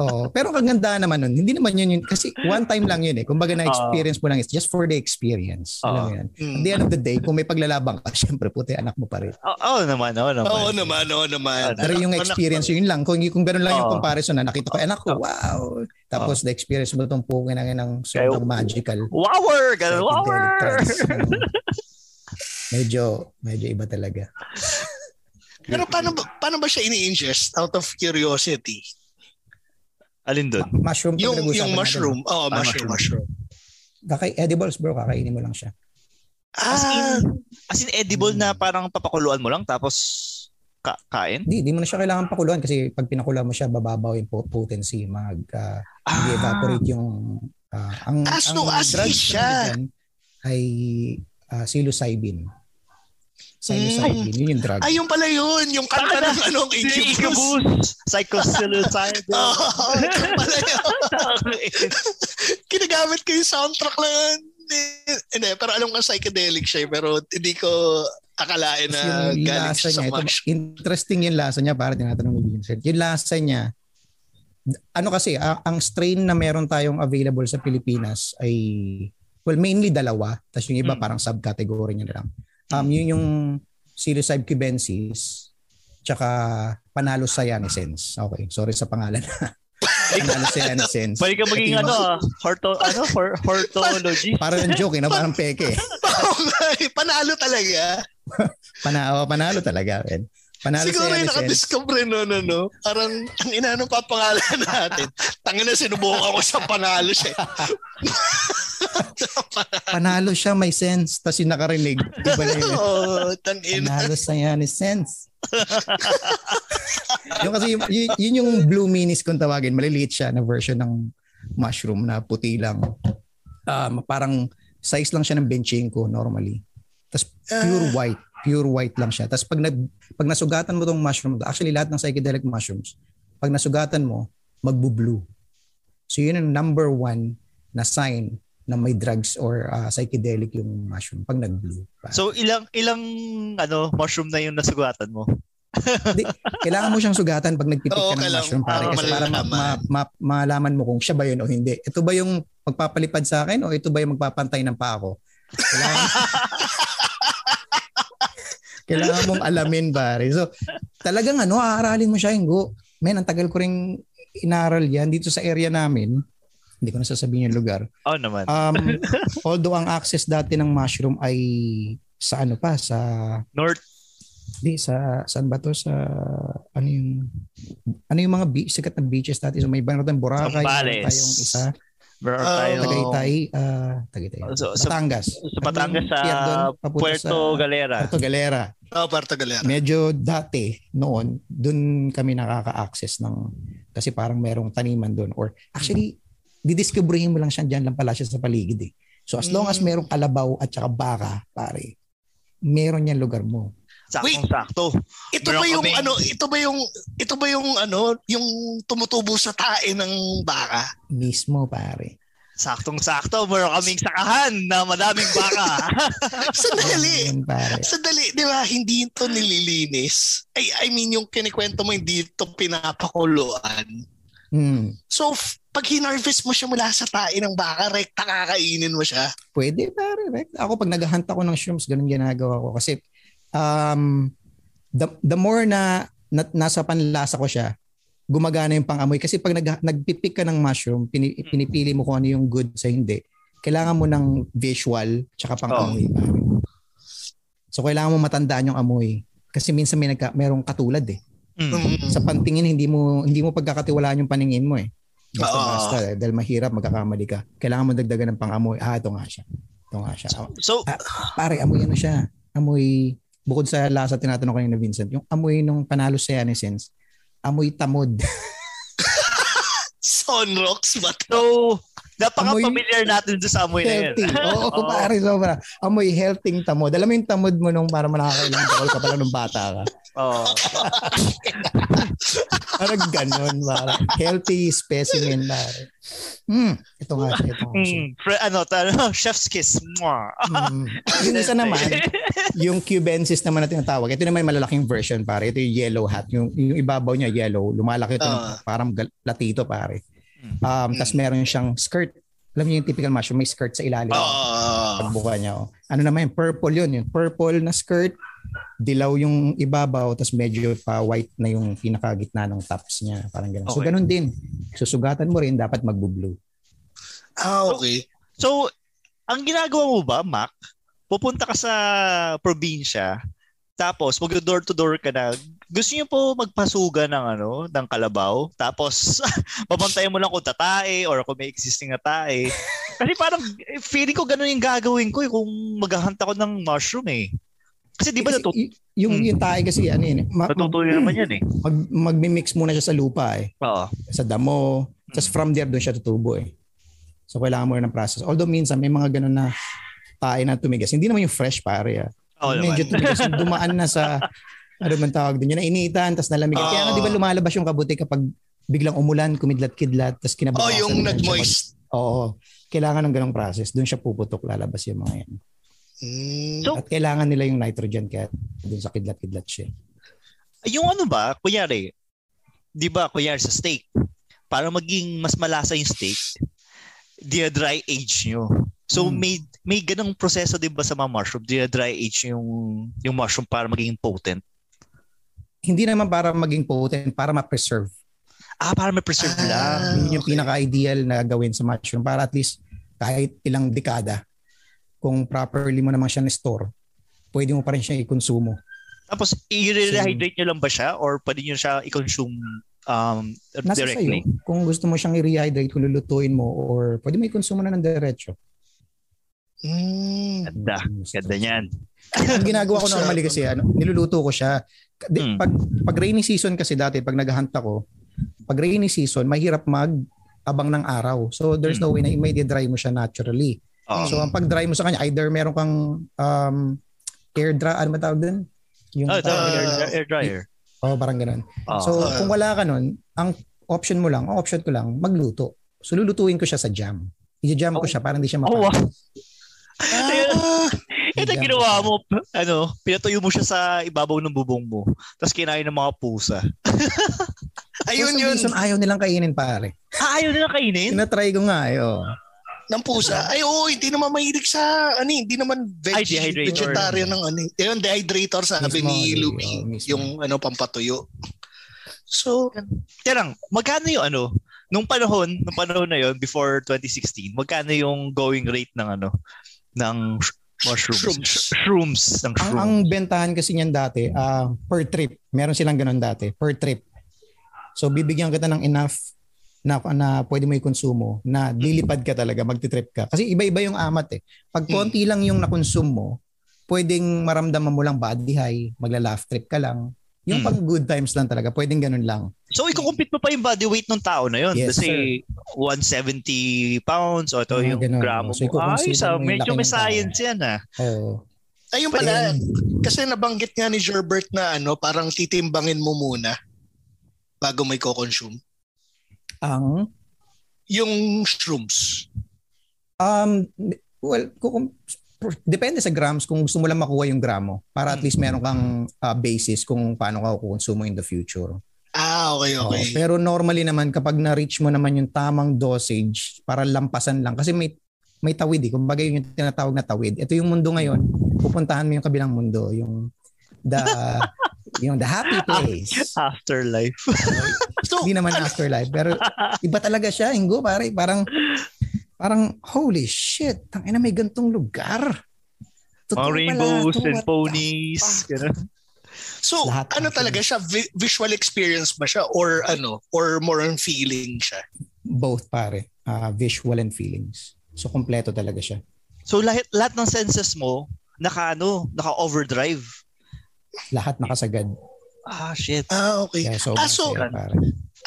Oo. Pero ang ganda naman nun, hindi naman yun yun. Kasi one time lang yun eh. Kumbaga na-experience mo lang, it's just for the experience. Alam mo Oo. yan. Hmm. At the end of the day, kung may paglalabang ka, syempre puti anak mo pa rin. Oo oh, naman, oo naman. Oo naman, oo naman. Pero yung experience, yun lang. Kung, kung gano'n lang yung comparison na nakita ko, anak ko, wow. Tapos the experience mo itong pungin ng ng sobrang magical. Wower! Ganun, wower! [laughs] [laughs] medyo, medyo iba talaga. Pero paano ba, paano ba siya ini-ingest out of curiosity? Alin dun? Mushroom. to Yung yung mushroom. Oo, Ah, mushroom, mushroom. mushroom. Kakay edibles bro, kakainin mo lang siya. As Ah, in, as in edible na parang papakuluan mo lang tapos ka- kain? Hindi, hindi mo na siya kailangan pakuluan kasi pag pinakuluan mo siya, bababaw yung po- potency, mag uh, Ah. evaporate yung ah, ang As ang no as drugs siya. na ay uh, psilocybin. Psilocybin, yun yung drug. ay, yung pala yun. Yung kanta ng anong incubus. Incubus! Psychopsilocybin. [laughs] Oo, yung pala yun. [laughs] Kinagamit ko yung soundtrack lang yun. Hindi, pero alam ko psychedelic siya eh, pero hindi ko akalain na yung galing lasa siya sa niya, ito, interesting yung lasa niya, para tinatanong ni Vincent. Yung lasa niya, ano kasi, ang, ang strain na meron tayong available sa Pilipinas ay, well, mainly dalawa. Tapos yung iba Hmm. parang subcategory niya na lang. Um, yun yung psilocybe cubensis, tsaka panalo cyanescens. Okay, sorry sa pangalan. [laughs] panalo cyanescens. Pwede ka maging ano, ah, horto, ano, hor- hortologist. Parang joke, eh, no? parang peke. [laughs] Eh, Panalo talaga. [laughs] Panalo, panalo talaga. Ben. Panalo Siguro yung cyanesens. nakadiscover no, no, no. Parang, ang ina, anong papangalan natin? Tanga na sinubukan ko sa panalo siya. [laughs] Panalo siya, may sense. Tapos yung nakarinig, iba na yun. [laughs] Oo, tangina. Panalo sa yan is sense. yung kasi yung, yun, yun yung blue minis kung tawagin. Maliliit siya na version ng mushroom na puti lang. Um, parang size lang siya ng benchingko normally. Tapos pure white. Pure white lang siya. Tapos pag, nag, pag nasugatan mo tong mushroom, actually lahat ng psychedelic mushrooms, pag nasugatan mo, magbu-blue. So yun ang number one na sign na may drugs or uh, psychedelic yung mushroom pag nag-blue. So ilang ilang ano mushroom na yung nasugatan mo? Di, kailangan mo siyang sugatan pag nagpipik Oo, ka ng mushroom pare para kasi para ma- ma- ma- malaman mo kung siya ba yun o hindi. Ito ba yung magpapalipad sa akin o ito ba yung magpapantay ng paa ko? Kailangan, [laughs] kailangan mong alamin pare. So talagang ano, aaralin mo siya yung go. Men, ang tagal ko ring inaral yan dito sa area namin. Hindi ko na sasabihin yung lugar. Oh naman. Um, [laughs] although ang access dati ng mushroom ay sa ano pa, sa North Di sa saan ba to sa ano yung ano yung mga beach, sikat na beaches dati so may iba tayong Boracay, Zambales. tayong isa, meron Ah, tayong Tagaytay, ah Tagaytay. So, sa- Batangas. sa Batangas sa? Papunta Puerto sa- Galera. Puerto Galera. Oh, Parta Galera. Medyo dati noon, doon kami nakaka-access ng kasi parang merong taniman doon or actually didiscoveryhin mo lang siya diyan lang pala siya sa paligid eh. So as long as Mm. merong kalabaw at saka baka, pare, meron yan lugar mo. Saktong sakto. Ito Meron ba yung ano, ito ba yung ito ba yung ano, yung tumutubo sa tae ng baka? Mismo, pare. Saktong sakto. Meron kaming sakahan na madaming baka. [laughs] Sandali. Sandali, di ba? Hindi ito nililinis. I, I mean, yung kinikwento mo, hindi ito pinapakuluan. Hmm. So, pag hinarvest mo siya mula sa tae ng baka, rekta kakainin mo siya. Pwede, pare. Rek. Ako, pag naghahunt ako ng shrooms, ganun ginagawa ko. Kasi, um, the, the more na, na nasa panlasa ko siya, gumagana yung pangamoy. Kasi pag nag, nagpipik ka ng mushroom, pini, pinipili mo kung ano yung good sa hindi. Kailangan mo ng visual tsaka pangamoy. pare. So, kailangan mo matandaan yung amoy. Kasi minsan may nagka, merong katulad eh. Mm. Sa pantingin, hindi mo hindi mo pagkakatiwalaan yung paningin mo eh. Basta Oo. basta eh, dahil mahirap magkakamali ka. Kailangan mo dagdagan ng pang-amoy. Ah, ito nga siya. Ito nga siya. So, Ah, pare, amoy ano siya? Amoy, bukod sa lasa tinatanong kanina Vincent, yung amoy nung panalo sa Yanisens, amoy tamod. [laughs] Sunrocks ba to? so napaka-familiar natin sa amoy na yun. healthy. [laughs] Oo, Oo. pare, sobra. Amoy healthy tamod. Alam mo yung tamod mo nung para nakakailang taon ka pala nung bata ka. Oo. [laughs] Parang ganun, parang healthy specimen, pare. Hmm, ito nga ito nga. Mm, fre- ano, ta- [laughs] chef's kiss. Mm. Yung isa naman, yung cubensis naman na tinatawag. Ito naman yung malalaking version, pare. Ito yung yellow hat. Yung, yung ibabaw niya yellow. Lumalaki ito Ah. parang gal- platito, Mm. Um, Tapos meron siyang skirt. Alam niyo yung typical mushroom, may skirt sa ilalim. Ah. Pagbuka niya. Oh. Ano naman yung purple yun. Yung purple na skirt, dilaw yung ibabaw, tapos medyo pa white na yung pinakagitna ng tops niya. Parang ganun. So Okay. ganun din. Susugatan mo rin, dapat magbo-blue. ah, okay. So, ang ginagawa mo ba, Mac, pupunta ka sa probinsya, tapos mag door to door ka na, gusto niyo po magpasuga ng ano, ng kalabaw, tapos [laughs] papantayan mo lang kung tatae or kung may existing na tae. Kasi parang eh, feeling ko ganun yung gagawin ko eh, kung maghahunt ako ng mushroom eh. Kasi di ba Kasi natut- y- yung, Hmm. yung tae kasi ano yun, eh, ma- natutuyo naman yan eh. mag, magmi-mix muna siya sa lupa eh. Oo. sa damo. Tapos from there, doon siya tutubo eh. So kailangan mo rin ng process. Although minsan may mga ganun na tae na tumigas. Hindi naman yung fresh pare ah. Oo Medyo tumigas. Dumaan na sa, ano man tawag doon, yung nainitan, tapos nalamigan. Kaya nga di ba lumalabas yung kabuti kapag biglang umulan, kumidlat-kidlat, tapos Oh, kinabukasan. yung na siya nag-moist. Oo. Kailangan ng ganong process. Doon siya puputok, lalabas yung mga yan. Mm. So- At kailangan nila yung nitrogen kaya doon sa kidlat-kidlat siya. Yung ano ba, kunyari, di ba, kunyari sa steak, para maging mas malasa yung steak, dry age nyo. So Hmm. may may ganang proseso 'di ba sa mga mushroom, dry age yung yung mushroom para maging potent. Hindi naman para maging potent, para ma-preserve. Ah, para ma-preserve Ah. lang. Yun yung okay. pinaka-ideal na gawin sa mushroom para at least kahit ilang dekada, kung properly mo naman siya na-store, pwede mo pa rin siya i-consumo. Tapos i-rehydrate nyo lang ba siya or pwede nyo siya i-consume um, Nasa directly? sa'yo. Kung gusto mo siyang i-rehydrate, kung lulutuin mo, or pwede mo i-consume na ng diretso. Mm. Ganda. Ganda niyan. Ang ginagawa ko normally kasi, ano, niluluto ko siya. Hmm. Pag, pag rainy season kasi dati, pag naghahunt ako, pag rainy season, mahirap mag abang ng araw. So there's no way na may dry mo siya naturally. Oo. So ang pag-dry mo sa kanya, either meron kang um, air dry, ano ba tawag dun? Yung Oh, Ah. air, air dryer. Oo, parang ganun. Ah. So, Ah. kung wala ka nun, ang option mo lang, ang option ko lang, magluto. So, lulutuin ko siya sa jam. I-jam ko siya para hindi siya Oh, wow. [laughs] Ah, Ito Bigyan ginawa mo, ano, pinatuyo mo siya sa ibabaw ng bubong mo. Tapos kinain ng mga pusa. [laughs] ayun some yun, reason, ayaw nilang kainin, pare. Ah, ayaw nila kainin? Tinatry ko nga, eh, oh. ng pusa. Ay, oo, hindi naman mahilig sa, ano, eh, hindi naman veg, Ay, vegetarian ng ano. eh. Yun, dehydrator sabi Mismo, ni eh, Luby. oh, yung ano, pampatuyo. So, Kaya lang, magkano yung ano, nung panahon, nung panahon na yon before 2016, magkano yung going rate ng ano, ng mushrooms? Shrooms. Sh- Shrooms. Ng Ang, ang bentahan kasi niyan dati, ah, per trip. Meron silang ganun dati, per trip. So, bibigyan kita ng enough na, na pwede mo i-consumo na lilipad ka talaga, magti-trip ka. Kasi iba-iba yung amat eh. Pag konti lang yung na-consume mo, pwedeng maramdaman mo lang body high, magla-laugh trip ka lang. Yung Mm. pag good times lang talaga, pwedeng ganun lang. So, ikukumpit mo pa yung body weight ng tao na yun. Yes, Kasi 170 pounds o ito Mga yung ganun. gramo So, mo. Ay, sa, medyo may science yan ah. Oo. ayun pala, kasi nabanggit nga ni Gerbert na ano, parang titimbangin mo muna bago may ko-consume. Ang Yung shrooms. Um, well, kung, depende sa grams kung gusto mo lang makuha yung gramo para at least meron kang ah, basis kung paano ka kukonsumo in the future. Ah, okay, Oo, okay. pero normally naman kapag na-reach mo naman yung tamang dosage para lampasan lang kasi may may tawid eh. Kumbaga yun yung tinatawag na tawid. Ito yung mundo ngayon. Pupuntahan mo yung kabilang mundo, yung the [laughs] yung the happy place. Afterlife. So, Hindi naman afterlife, [laughs] pero iba talaga siya, Ingo, pare. Parang parang holy shit, tangina may gantong lugar. Mga Totoo pala rainbows and ponies. [laughs] so lahat ano talaga siya? Vi- visual experience ba siya? Or ano? Or more on feeling siya? Both pare, Ah, visual and feelings. So kompleto talaga siya. So, lahat, lahat ng senses mo, naka ano, naka overdrive. Lahat nakasagad. Ah, shit. Ah, okay. Kaya so, Ah, so- pare.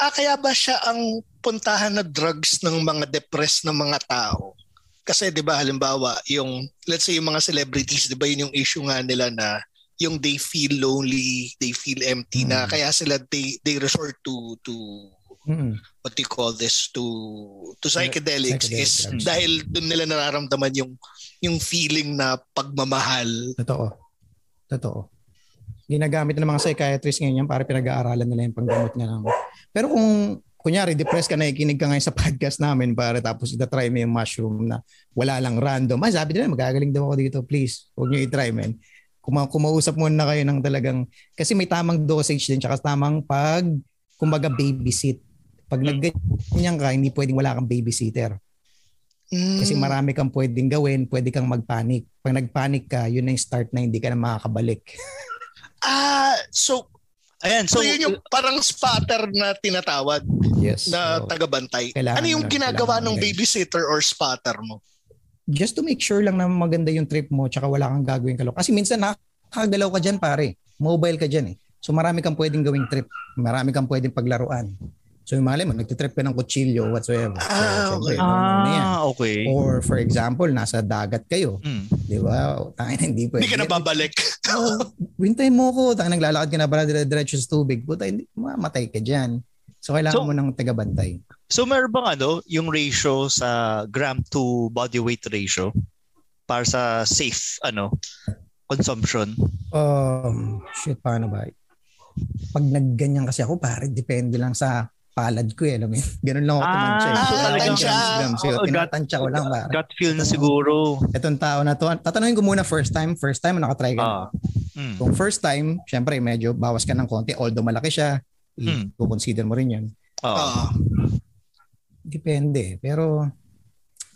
Ah, kaya ba siya ang puntahan na drugs ng mga depressed na mga tao? Kasi 'di ba halimbawa, yung let's say yung mga celebrities, 'di ba yun yung issue nga nila na yung they feel lonely, they feel empty na Mm. kaya sila they they resort to to Mm. what do you call this to to psychedelics Psychedelic is drugs. dahil doon nila nararamdaman yung yung feeling na pagmamahal. Totoo. Totoo. Ginagamit ng mga psychiatrists ngayon yan para pinag-aaralan nila yung paggamot nga ng... Pero kung kunyari depressed ka nakikinig ka ngayon sa [laughs] podcast namin para tapos itatry mo yung mushroom na wala lang random. Ah, sabi nila magagaling daw ako dito. Please, huwag niyo i-try man. Kuma kumausap muna kayo ng talagang kasi may tamang dosage din tsaka tamang pag kumbaga babysit. Pag nagganyan ka, hindi pwedeng wala kang babysitter. Kasi Mm. marami kang pwedeng gawin, pwede kang magpanic. Pag nagpanic ka, yun na yung start na hindi ka na makakabalik. [laughs] Ah, so Ayan, so, so, yun yung parang spotter na tinatawag Yes. na so, tagabantay. Ano yung ginagawa ng babysitter or spotter mo? just to make sure lang na maganda yung trip mo tsaka wala kang gagawin kalo. Kasi minsan nakakagalaw ka dyan pare. Mobile ka dyan eh. So marami kang pwedeng gawing trip. Marami kang pwedeng paglaruan. So yung mali mo, nagtitrip ka ng kutsilyo whatsoever. So, Ah, syempre, okay. normal na yan. ah, okay. Or for example, nasa dagat kayo. Mm. Di ba? Tangin, hindi pwede. Hindi ka na babalik. Oh, wintayin mo ko. Tangin, naglalakad ka na para dire-diretso sa tubig. Puta, hindi, mamatay ka dyan. So kailangan So- mo ng tagabantay. So meron bang ano, yung ratio sa gram to body weight ratio para sa safe ano consumption? Um, shit, paano ba? Pag nagganyan kasi ako, pare, depende lang sa palad ko eh. Alam mo yun? Ganun lang ako Ah, tumansya. eh. so grams. Yun, Oh, gut- tinatansya ko lang, pare. Gut feel na siguro. Itong tao na to, tatanungin ko muna first time. First time, nakatry ka. Ah. Mm. Kung first time, syempre, medyo bawas ka ng konti. Although malaki siya, Hmm. i-consider mo rin yun. Ah. Ah. Depende. Pero,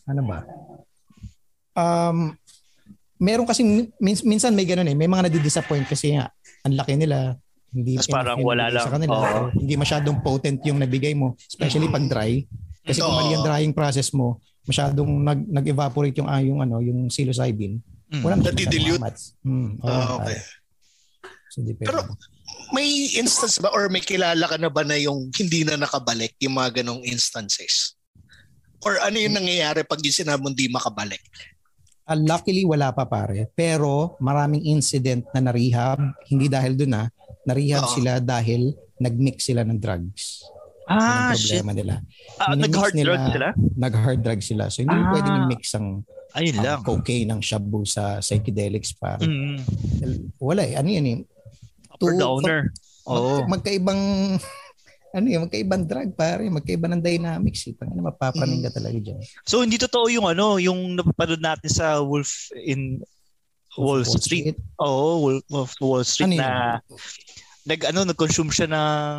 ano ba? Um, meron kasi, min- minsan may ganun eh. May mga nadi-disappoint kasi nga, ang laki nila. Hindi Tas parang wala lang. Sa kanila. Oo. Hindi masyadong potent yung nabigay mo. Especially pag dry. Kasi kung Oo. mali ang drying process mo, masyadong nag, nag-evaporate yung, ah, yung, ano, yung psilocybin. Mm. Wala amats. Hmm, oo, Ah, okay. So, depende. Pero may instance ba or may kilala ka na ba na yung hindi na nakabalik yung mga ganong instances? Or ano yung nangyayari pag yung sinabi mong di makabalik? Ah, luckily wala pa pare. Pero maraming incident na na-rehab, hindi dahil dun ah, Na-rehab Oo. sila dahil nag-mix sila ng drugs. Ah, ang shit. problema nila. Ah, Minimix nag-hard nila- drug sila? Nag-hard drug sila. So hindi Ah. pwedeng i-mix ang Ayun ang lang. cocaine, ang shabu sa psychedelics para. Mm. Wala eh. Ano yan eh. Upper To- downer. Mag- magkaibang ano yun, magkaibang drug pare, magkaiba ng dynamics eh. Pang ano, mapapaning Mm. ka talaga dyan. So hindi totoo yung ano, yung napapanood natin sa Wolf in Wall, Street. Oo, Wolf of Wall Street Ano yun? na nag ano nag-consume siya ng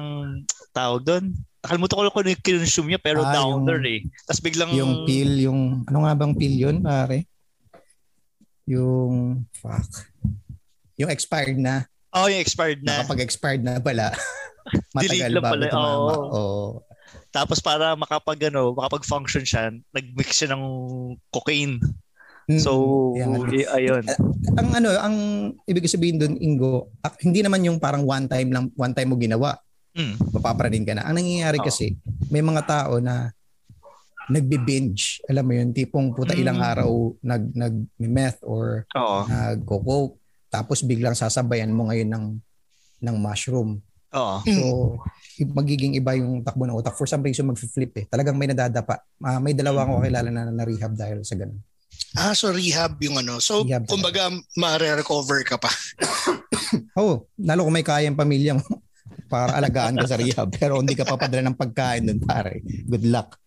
tawag doon. Nakalimutan ko lang kung ano yung kinonsume niya pero Ah, downer yung- eh. Tapos biglang Yung pill, yung ano nga bang pill yun pare? Yung fuck. Yung expired na. Oh, yung expired na. Kapag expired na pala, [laughs] Delete matagal lang bago pala. Oo. Oo. Tapos para makapag ano, makapag-function siya, nag-mix siya ng cocaine. Mm, So, yan y- ayun. ang ano, ang ibig sabihin doon, Ingo, ak- hindi naman yung parang one time lang, one time mo ginawa, Mm. mapapraning ka na. Ang nangyayari Oo. kasi, may mga tao na nagbi-binge. Alam mo yun, tipong puta Mm. ilang araw nag nag meth or Oo. nag-coke tapos biglang sasabayan mo ngayon ng ng mushroom. Oo. So, magiging iba yung takbo ng utak. For some reason, mag-flip eh. Talagang may nadadapa. Ah, may dalawa akong kakilala na na-rehab dahil sa ganun. Ah, so rehab yung ano. So, Rehab kumbaga, ma-recover ka pa. [coughs] Oo, lalo kung may kaya yung pamilya mo [laughs] para alagaan ka sa rehab. Pero hindi ka papadala ng pagkain dun, pare. Good luck.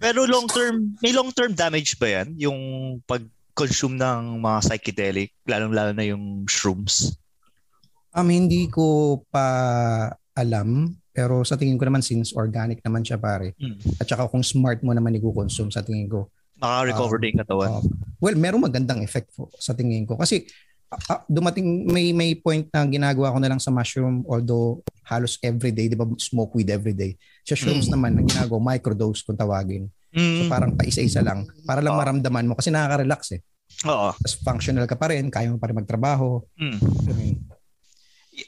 Pero long term, may long term damage ba yan? Yung pag-consume ng mga psychedelic, lalong-lalo na yung shrooms? Um, hindi ko pa alam, pero sa tingin ko naman since organic naman siya pare. Mm. At saka kung smart mo naman i-consume sa tingin ko. Maka-recover Um, din katawan. uh, well, merong magandang effect po sa tingin ko. Kasi ah, dumating, may may point na ginagawa ko na lang sa mushroom although halos everyday, di ba smoke weed everyday. Sa shrooms Mm. naman, ang ginagawa, microdose kung tawagin. So Mm. parang paisa-isa lang. Para lang Oo. maramdaman mo kasi nakaka-relax eh. Oo. Tapos functional ka pa rin, kaya mo pa rin magtrabaho. Mm. I mean,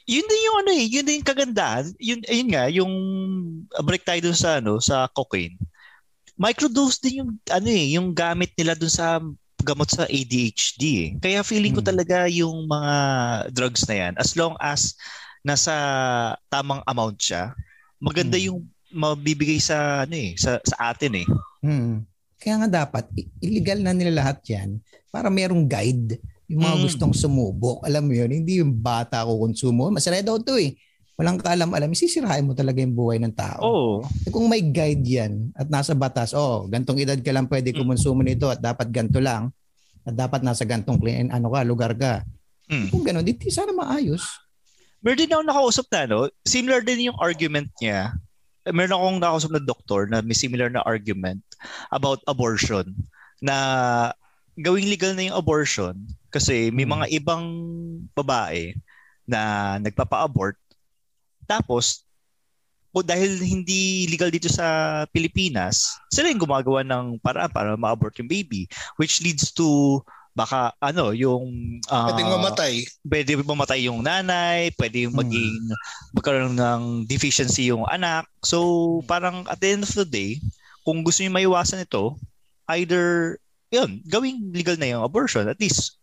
yun din yung ano eh, yun din yung kagandahan. Yun, ayun nga, yung uh, balik tayo dun sa ano, sa cocaine. Microdose din yung ano eh, yung gamit nila dun sa gamot sa ADHD eh. Kaya feeling ko Hmm. talaga yung mga drugs na yan, as long as nasa tamang amount siya, maganda Hmm. yung mabibigay sa ano eh, sa, sa atin eh. hmm. Kaya nga dapat, illegal na nila lahat yan para merong guide. Yung mga Mm. gustong sumubok, alam mo yun, hindi yung bata ko konsumo. Masaya daw to eh. Walang kaalam-alam, isisirain mo talaga yung buhay ng tao. Oo. Eh, Kung may guide yan at nasa batas, oh, gantong edad ka lang pwede Mm. kumonsumo nito at dapat ganto lang at dapat nasa gantong clean, ano ka, lugar ka. Mm. Kung gano'n, di di sana maayos. Meron din ako nakausap na, no? Similar din yung argument niya. Meron akong nakausap na doktor na may similar na argument about abortion. Na gawing legal na yung abortion kasi may Hmm. mga ibang babae na nagpapa-abort tapos o dahil hindi legal dito sa Pilipinas, sila yung gumagawa ng paraan para ma-abort yung baby which leads to baka ano yung ah, Pwedeng mamatay. pwede mamatay yung nanay, pwede yung Hmm. maging magkaroon ng deficiency yung anak. So parang at the end of the day, kung gusto niyo maiwasan ito, either yun, gawing legal na yung abortion. At least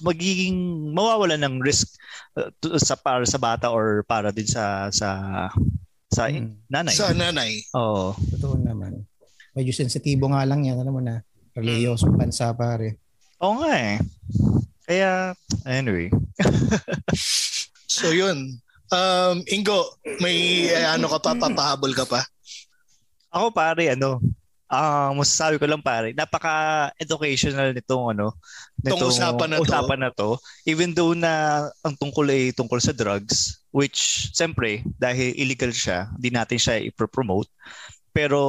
magiging mawawala ng risk uh, to- sa para sa bata or para din sa sa sa Hmm. nanay. Sa nanay. Oo. Totoo naman. Medyo sensitibo nga lang yan. Alam mo na, reliyosong bansa pare. Oo nga eh. Kaya anyway. [laughs] So yun. Um, Ingo, may eh, ano ka pa, papahabol ka pa? Ako pare, ano, ah masasabi ko lang pare, napaka-educational nitong ano, Tong usapan na to. usapan na to. Even though na ang tungkol ay tungkol sa drugs, which siyempre, dahil illegal siya, hindi natin siya i-promote. Pero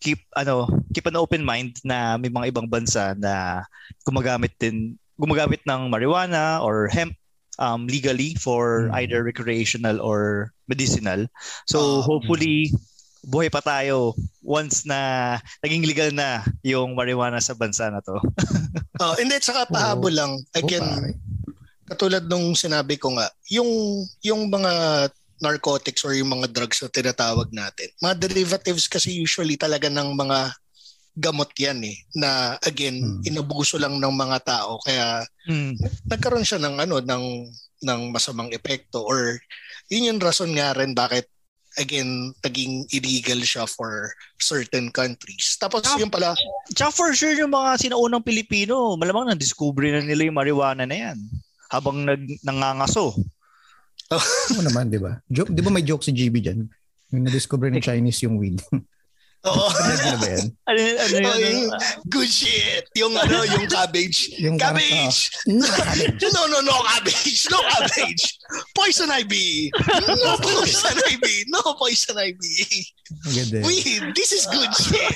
keep ano, keep an open mind na may mga ibang bansa na gumagamit din gumagamit ng marijuana or hemp um, legally for Hmm. either recreational or medicinal. So Ah, hopefully buhay pa tayo once na naging legal na yung marijuana sa bansa na to. [laughs] Oh, hindi, saka pahabol lang. Again, Oo, pare. katulad nung sinabi ko nga, yung yung mga narcotics or yung mga drugs na tinatawag natin, mga derivatives kasi usually talaga ng mga gamot yan eh na again Hmm. inabuso lang ng mga tao kaya Mm. nagkaroon siya ng ano ng ng masamang epekto or yun yung rason nga rin bakit again naging illegal siya for certain countries. Tapos Ah. yung pala Tsaka for sure yung mga sinaunang Pilipino, malamang na-discover na nila yung marijuana na yan habang nag nangangaso. Oo naman, di ba? Joke, di ba may joke si GB dyan? Yung na-discover ng Chinese yung weed. [laughs] oo, Ano ba yan? [laughs] Ano, yun- ano, Oh, yun? yung good shit. Yung ano, yung [laughs] cabbage. Yung cabbage. No, cabbage. No, no, no cabbage. No cabbage. Poison ivy. No [laughs] poison ivy. No poison ivy. Yun. Weed. This is good shit.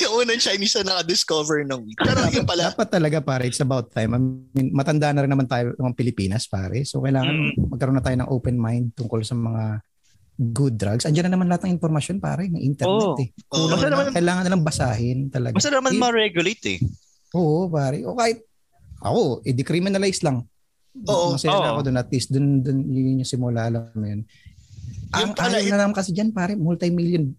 yung unang Chinese na naka-discover ng weed. Pero yung pala, Dapat talaga pare, it's about time. I mean, matanda na rin naman tayo ng Pilipinas pare. So kailangan Mm. magkaroon na tayo ng open mind tungkol sa mga good drugs. Andiyan na naman lahat ng informasyon pare, ng internet Oo. eh. Kulang Basta na- naman- kailangan na lang basahin talaga. Basta naman Eh, ma-regulate eh. Oo pare. O kahit ako, i-decriminalize lang. Oo. Masaya na Oo. ako doon. At least doon, doon yun yung simula. Alam mo yun. Ang pala, ayaw na naman kasi dyan pare, multi-million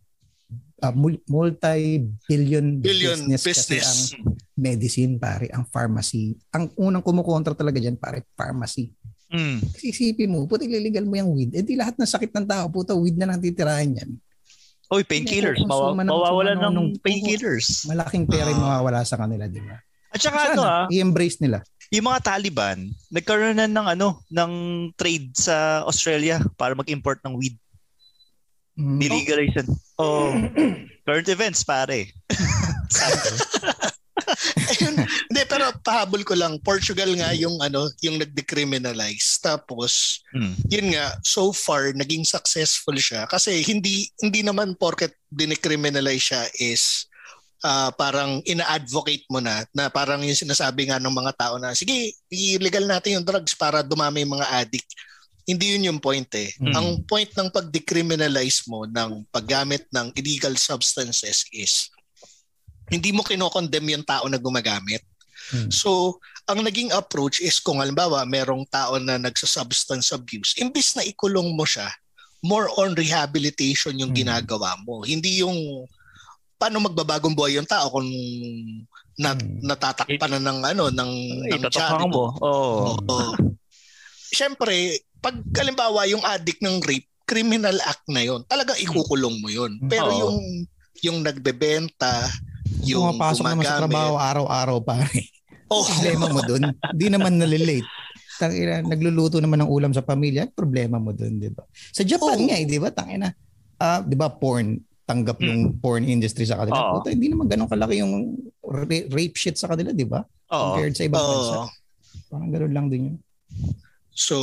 mul- multi-billion billion business, kasi business. ang medicine pare, ang pharmacy. Ang unang kumukontra talaga dyan pare, pharmacy. Mm. Kasi isipin mo, puti illegal mo yung weed. Eh di lahat ng sakit ng tao, puta weed na lang titirahin yan. Oy, painkillers. Kung Mawa- suma ng- ng painkillers. Malaking pera yung Ah. mawawala sa kanila, di ba? At saka ano ah, Sana, i-embrace nila. yung mga Taliban, nagkaroon na ng ano, ng trade sa Australia para mag-import ng weed. Mm. Nilegalization. Oh, current events pare. [laughs] Hindi, pero pahabol ko lang. Portugal nga yung ano, yung nag-decriminalize. Tapos, Mm. yun nga, so far, naging successful siya. Kasi hindi hindi naman porket dinicriminalize siya is ah, parang ina-advocate mo na na parang yung sinasabi nga ng mga tao na sige, illegal natin yung drugs para dumami yung mga addict. Hindi yun yung point eh. Mm. Ang point ng pag-decriminalize mo ng paggamit ng illegal substances is hindi mo kinokondemn yung tao na gumagamit. Hmm. So, ang naging approach is kung halimbawa merong tao na nagsa-substance abuse, imbis na ikulong mo siya, more on rehabilitation yung Hmm. ginagawa mo. Hindi yung paano magbabagong buhay yung tao kung nat, Hmm. natatakpan na ng ano ng ng Itatakpan mo. Oh. Oo. Siyempre, pag halimbawa yung addict ng rape, criminal act na yon. Talagang ikukulong mo yon. Pero Oo. yung yung nagbebenta, yung Pumapasok naman sa trabaho araw-araw pare. Oh, problema mo dun. Di naman nalilate. Tangina, nagluluto naman ng ulam sa pamilya, problema mo dun, di ba? Sa Japan Oo. nga, eh, di ba? Tangina, ah, di ba, porn, tanggap Hmm. yung porn industry sa kanila. Puta, hindi naman ganun kalaki yung ra- rape shit sa kanila, di ba? Oo. Compared sa ibang bansa. Oo. Parang ganun lang din yun. So,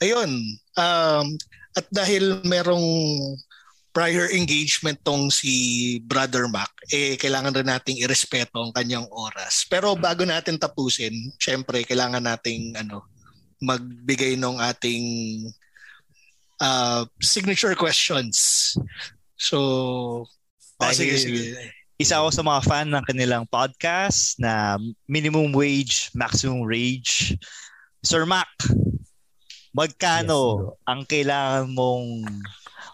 ayun. Um, at dahil merong prior engagement tong si Brother Mac, eh kailangan rin nating irespeto ang kanyang oras. Pero bago natin tapusin, syempre kailangan nating ano magbigay ng ating uh, signature questions. So, oh, sige, sige. Isa ako sa mga fan ng kanilang podcast na Minimum Wage, Maximum Rage. Sir Mac, magkano Yes, ang kailangan mong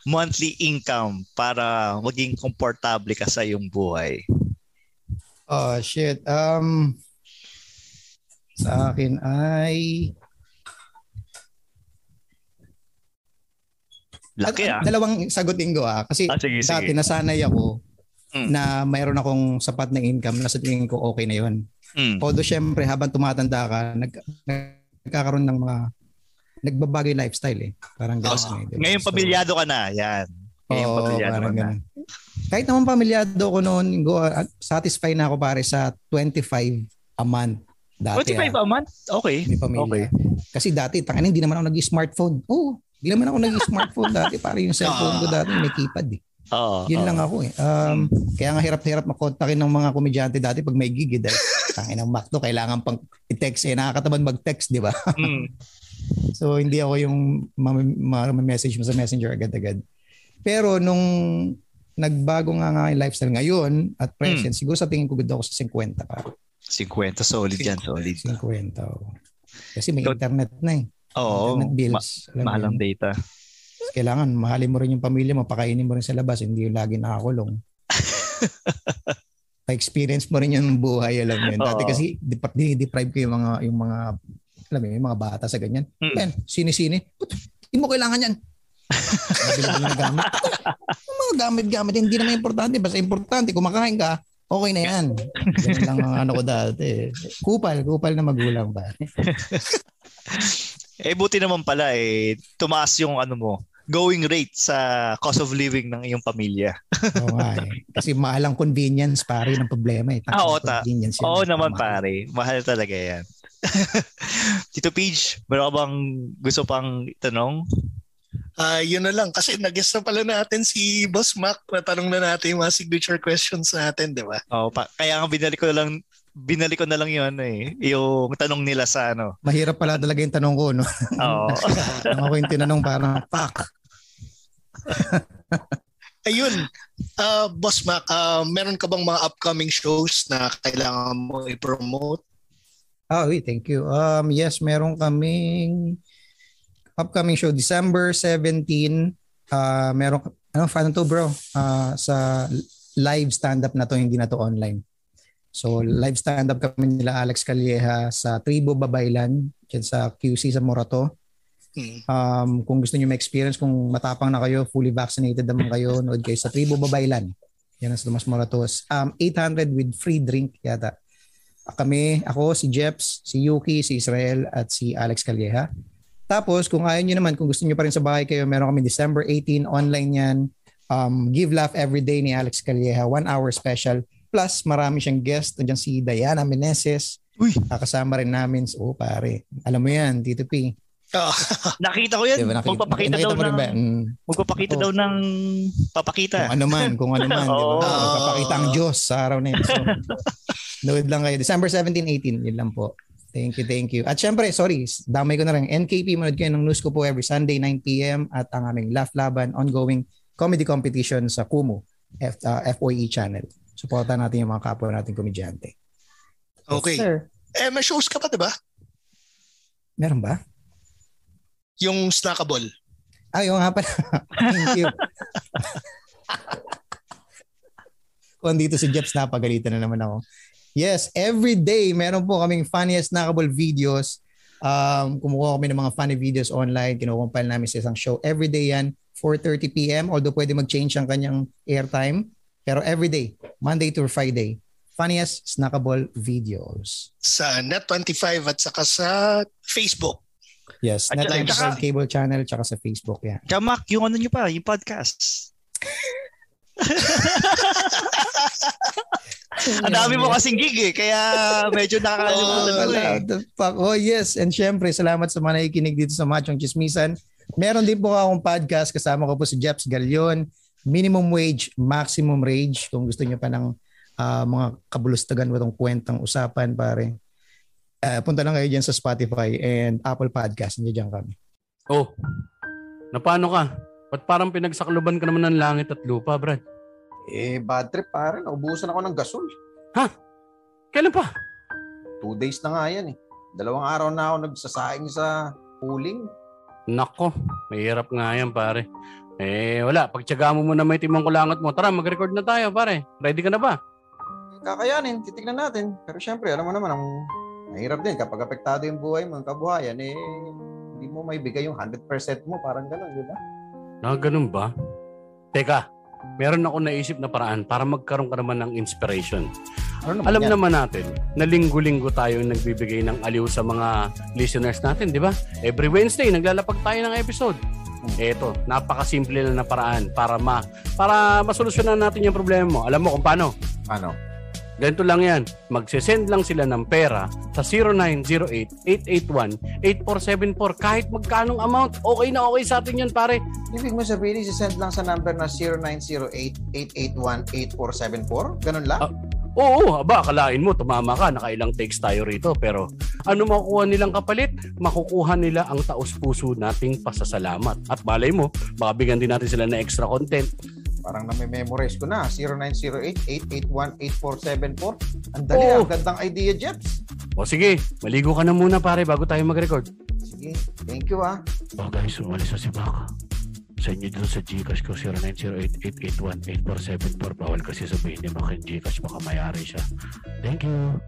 monthly income para maging komportable ka sa iyong buhay? Oh, shit. Um, sa akin ay... Laki Ah. Dalawang sagutin ko ah. Kasi Ah, sige, dati sige. nasanay ako Mm. na mayroon akong sapat na income na sa tingin ko okay na yun. Mm. Although syempre habang tumatanda ka, nag, nagkakaroon ng mga nagbabago yung lifestyle eh. Parang gano'n. Oh, eh? Ngayon So, pamilyado ka na. Yan. Ngayon Oo, pamilyado ka na. ganun. Kahit naman pamilyado ko noon, go, ah, satisfy na ako pare sa 25 a month. Dati 25 ah, a month? Okay. may pamilya. Kasi dati, tangin hindi naman ako nag-smartphone. Oo, hindi naman ako nag-smartphone [laughs] dati. Pare yung cellphone ko dati may keypad eh. Oo. Yun oo. lang ako eh. Um, Kaya nga hirap-hirap makontakin ng mga komedyante dati pag may gig eh. Dahil tangin ng Macdo, kailangan pang i-text eh. Nakakatamad mag-text, di ba? Mm. [laughs] So hindi ako yung ma- ma- message mo sa messenger agad-agad. Pero nung nagbago nga nga yung lifestyle ngayon at present, siguro sa tingin ko good ako sa 50 pa. 50 solid yan, solid. 50. oh. Kasi may internet na eh. Oo. internet bills. Mo mahal ang yun. data. Kailangan mahalin mo rin yung pamilya mo, pakainin mo rin sa labas, hindi yung lagi nakakulong. [laughs] Pa-experience mo rin yung buhay, alam mo yun. Dati kasi dep- dinideprive ko yung mga, yung mga, alam mo yun, yung mga bata sa ganyan. Mm. Yan, sini-sini. Put, Hindi mo kailangan yan. Na gamit. [laughs] Mga gamit-gamit, hindi naman importante. Basta importante, kumakain ka, okay na yan. Ganun lang ang ano ko dati. Kupal, kupal na magulang ba? [laughs] Eh buti naman pala eh tumaas yung ano mo, going rate sa cost of living ng iyong pamilya. Oo nga eh. Kasi mahal ang convenience, pare, ng problema eh. Ah, oo, ta- convenience. Oo naman pare, mahal talaga yan. [laughs] Tito Page, meron ka bang gusto pang tanong? Ah, yun na lang kasi nag-guest na pala natin si Boss Mac. Natanong na natin yung mga signature questions natin, di ba? Oh, pa, kaya nga binalik ko na lang binalik ko na lang yun eh, yung tanong nila sa ano. Mahirap pala talaga yung tanong ko, no? Oo. [laughs] Ang ako yung tinanong parang, fuck. [laughs] Ayun, ah Boss Mac, ah, meron ka bang mga upcoming shows na kailangan mo i-promote? Ah, wait, thank you. Um, yes, meron kaming upcoming show December 17. Uh, meron ano fan to bro? Ah, sa live stand-up na to, hindi na to online. So, live stand-up kami nila Alex Calleja sa Tribo Babaylan, dyan sa QC sa Morato. Hmm. Um, kung gusto niyo ma-experience, kung matapang na kayo, fully vaccinated naman kayo, nood kayo sa Tribo Babaylan. Yan ang sa Tomas Moratos. Um, 800 with free drink yata. Kami, ako, si Jeps, si Yuki, si Israel, at si Alex Calleja. Tapos, kung ayaw nyo naman, kung gusto nyo pa rin sa bahay kayo, meron kami December 18, online yan. Um, Give Laugh Every Day ni Alex Calleja, one hour special. Plus, marami siyang guest. Nandiyan si Diana Meneses. Uy. Kakasama rin namin. Oh, pare. Alam mo yan, Tito P. [laughs] Nakita ko yan. Diba, nakita- magpapakita nakita daw ng ba? Mm. magpapakita daw ng papakita. Kung ano man, kung ano man, di ba? [laughs] Oo. Magpapakita ang Diyos sa araw na yun. So, [laughs] nood lang kayo. December 17, 18, yun lang po. Thank you, thank you. At syempre, sorry, damay ko na rin. NKP, manood kayo ng news ko po every Sunday, 9pm at ang aming Laugh Laban ongoing comedy competition sa Kumu, F, uh, FOE channel. Supportan natin yung mga kapwa nating komedyante. okay. Sir. Eh, may shows ka pa, di ba? Meron ba? Yung Snackable. Ah, yung nga pala. [laughs] Thank you. Kung dito si Jeps, napagalitan na naman ako. Yes, every day meron po kaming funniest snackable videos. Um, kumukuha kami ng mga funny videos online. Kinukumpile namin sa isang show. Every day yan, 4.30pm. Although pwede mag-change ang kanyang airtime. Pero every day, Monday to Friday, funniest snackable videos. sa Net25 at saka sa Facebook. Yes, At Net saka- cable channel tsaka sa Facebook yan. Tsaka Mac, yung ano nyo pa, yung podcast. [laughs] Ang dami mo kasing gig eh, kaya medyo nakakalimutan ko eh. Oh yes, and syempre salamat sa mga nakikinig dito sa Machong Chismisan. Meron din po akong podcast kasama ko po si Jeps Galion, Minimum Wage, Maximum Rage. Kung gusto niyo pa ng ah, mga kabulustagan mo itong kwentang usapan pare. Ah, punta lang kayo dyan sa Spotify and Apple Podcast. Nandiyan dyan kami. Oh, napano ka? Ba't parang pinagsakluban ka naman ng langit at lupa, Brad? Eh, bad trip pare. Naubusan ako ng gasol. Kailan pa? Two days na nga yan eh. Dalawang araw na ako nagsasaing sa pooling. Nako, mahirap nga yan, pare. Eh, wala. Pagtyaga mo muna may timang kulangot mo. Tara, mag-record na tayo, pare. Ready ka na ba? Kakayanin, titignan natin. Pero syempre, alam mo naman, ang mahirap din kapag apektado yung buhay mo, ang kabuhayan, eh, hindi mo may bigay yung 100% mo. Parang gano'n, di ba? Na ganun ba? Teka, meron ako naisip na paraan para magkaroon ka naman ng inspiration. Ano naman Alam yan? naman natin na linggo-linggo tayo nagbibigay ng aliw sa mga listeners natin, di ba? Every Wednesday, naglalapag tayo ng episode. Eto, napakasimple lang na paraan para ma para masolusyonan natin yung problema mo. Alam mo kung paano? Ano? Ganito lang yan. Magsisend lang sila ng pera sa 0908-881-8474. Kahit magkanong amount, okay na okay sa atin yun, pare. Ibig mo sabihin, send lang sa number na 0908-881-8474? Ganun lang? Ah. Oo, aba, akalain mo, tumama ka, nakailang takes tayo rito. Pero ano makukuha nilang kapalit? Makukuha nila ang taos-puso nating pasasalamat. At malay mo, baka bigyan din natin sila na extra content. Parang na-memorize ko na. 0908-881-8474. Ang dali, Oo. ang gandang idea, Jeps. O sige, maligo ka na muna pare bago tayo mag-record. Sige, thank you ah. Oh guys, umalis na si Baka. sa inyo dito sa Gcash ko 0908-881-8474. Bawal kasi sabihin niyo mga Gcash, baka mayari siya. Thank you.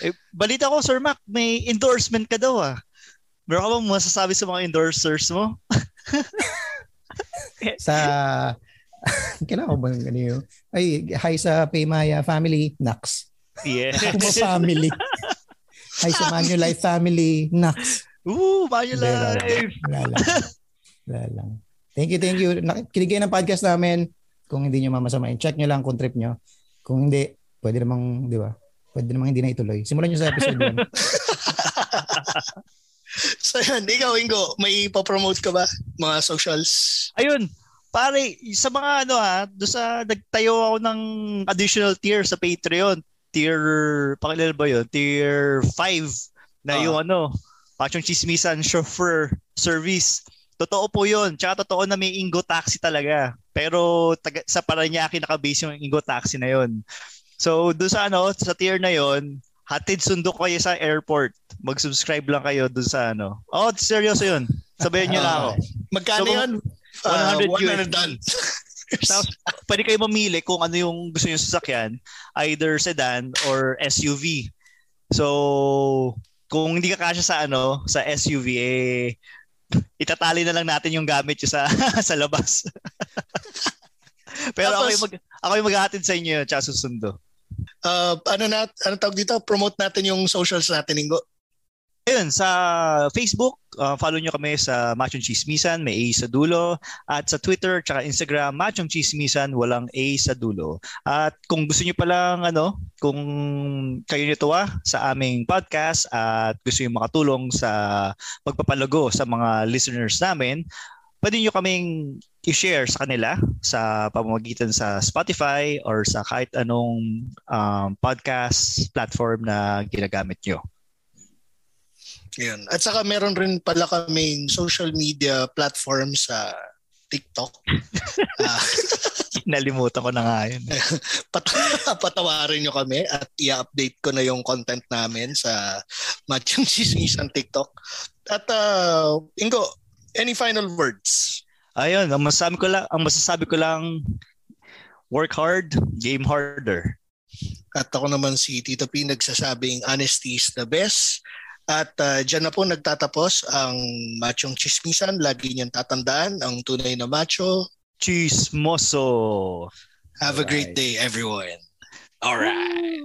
Eh, balita ko, Sir Mac, may endorsement ka daw ah. Meron ka bang masasabi sa mga endorsers mo? [laughs] [laughs] sa [laughs] kailangan ko bang ano yun? Ay, hi sa Paymaya family, Nax. Yes. Kuma family. hi sa Manulife family, Nax. Ooh, Manulife! Wala lang. Wala lang. Thank you, thank you. Kayo ng podcast namin. Kung hindi nyo mamasamain, check nyo lang kung trip nyo. Kung hindi, pwede namang, di ba? Pwede namang hindi na ituloy. Simulan nyo sa episode 1. [laughs] [laughs] so yan, ikaw Ingo, may pa-promote ka ba? Mga socials? Ayun, pare, sa mga ano ha, do sa nagtayo ako ng additional tier sa Patreon. Tier, pakilala ba yun? Tier 5 na Ah. yung ano, Pachong Chismisan Chauffeur Service. Totoo po yun. Tsaka totoo na may Ingo Taxi talaga. Pero taga, sa Paranaque nakabase yung Ingo Taxi na yun. So, doon sa ano, sa tier na yon hatid sundo kayo sa airport. Mag-subscribe lang kayo doon sa ano. Oh, seryoso yun. Sabayan nyo lang ako. [laughs] Magkano So, yun? Ah, 100 100 done. [laughs] Tapos, pwede kayo mamili kung ano yung gusto nyo sasakyan. Either sedan or SUV. So, kung hindi ka kasya sa ano, sa SUV, eh, itatali na lang natin yung gamit nyo sa, [laughs] sa labas. Pero ako Tapos- yung, mag, ako yung maghahatid sa inyo tsaka susundo. Ah, ano na, ano tawag dito? Promote natin yung socials natin, Ingo. Ayun, sa Facebook, uh, follow nyo kami sa Machong Chismisan, may A sa dulo. At sa Twitter, tsaka Instagram, Machong Chismisan, walang A sa dulo. At kung gusto nyo palang, ano, kung kayo nituwa sa aming podcast at gusto nyo makatulong sa pagpapalago sa mga listeners namin, pwede nyo kaming i-share sa kanila sa pamamagitan sa Spotify or sa kahit anong um, podcast platform na ginagamit nyo. Yun. At saka meron rin pala kaming social media platform sa TikTok. [laughs] Ah, [laughs] Nalimutan ko na nga yun. [laughs] pat- patawarin nyo kami at i-update ko na yung content namin sa Machong Chismisan TikTok. At uh, Ingo, any final words? Ayun, ang masasabi ko lang, ang masasabi ko lang work hard, game harder. At ako naman si Tito P nagsasabing honesty is the best. At uh, dyan na po nagtatapos ang Machong Chismisan. Lagi niyang tatandaan ang tunay na macho. Chismoso. Have a great day, everyone. All right.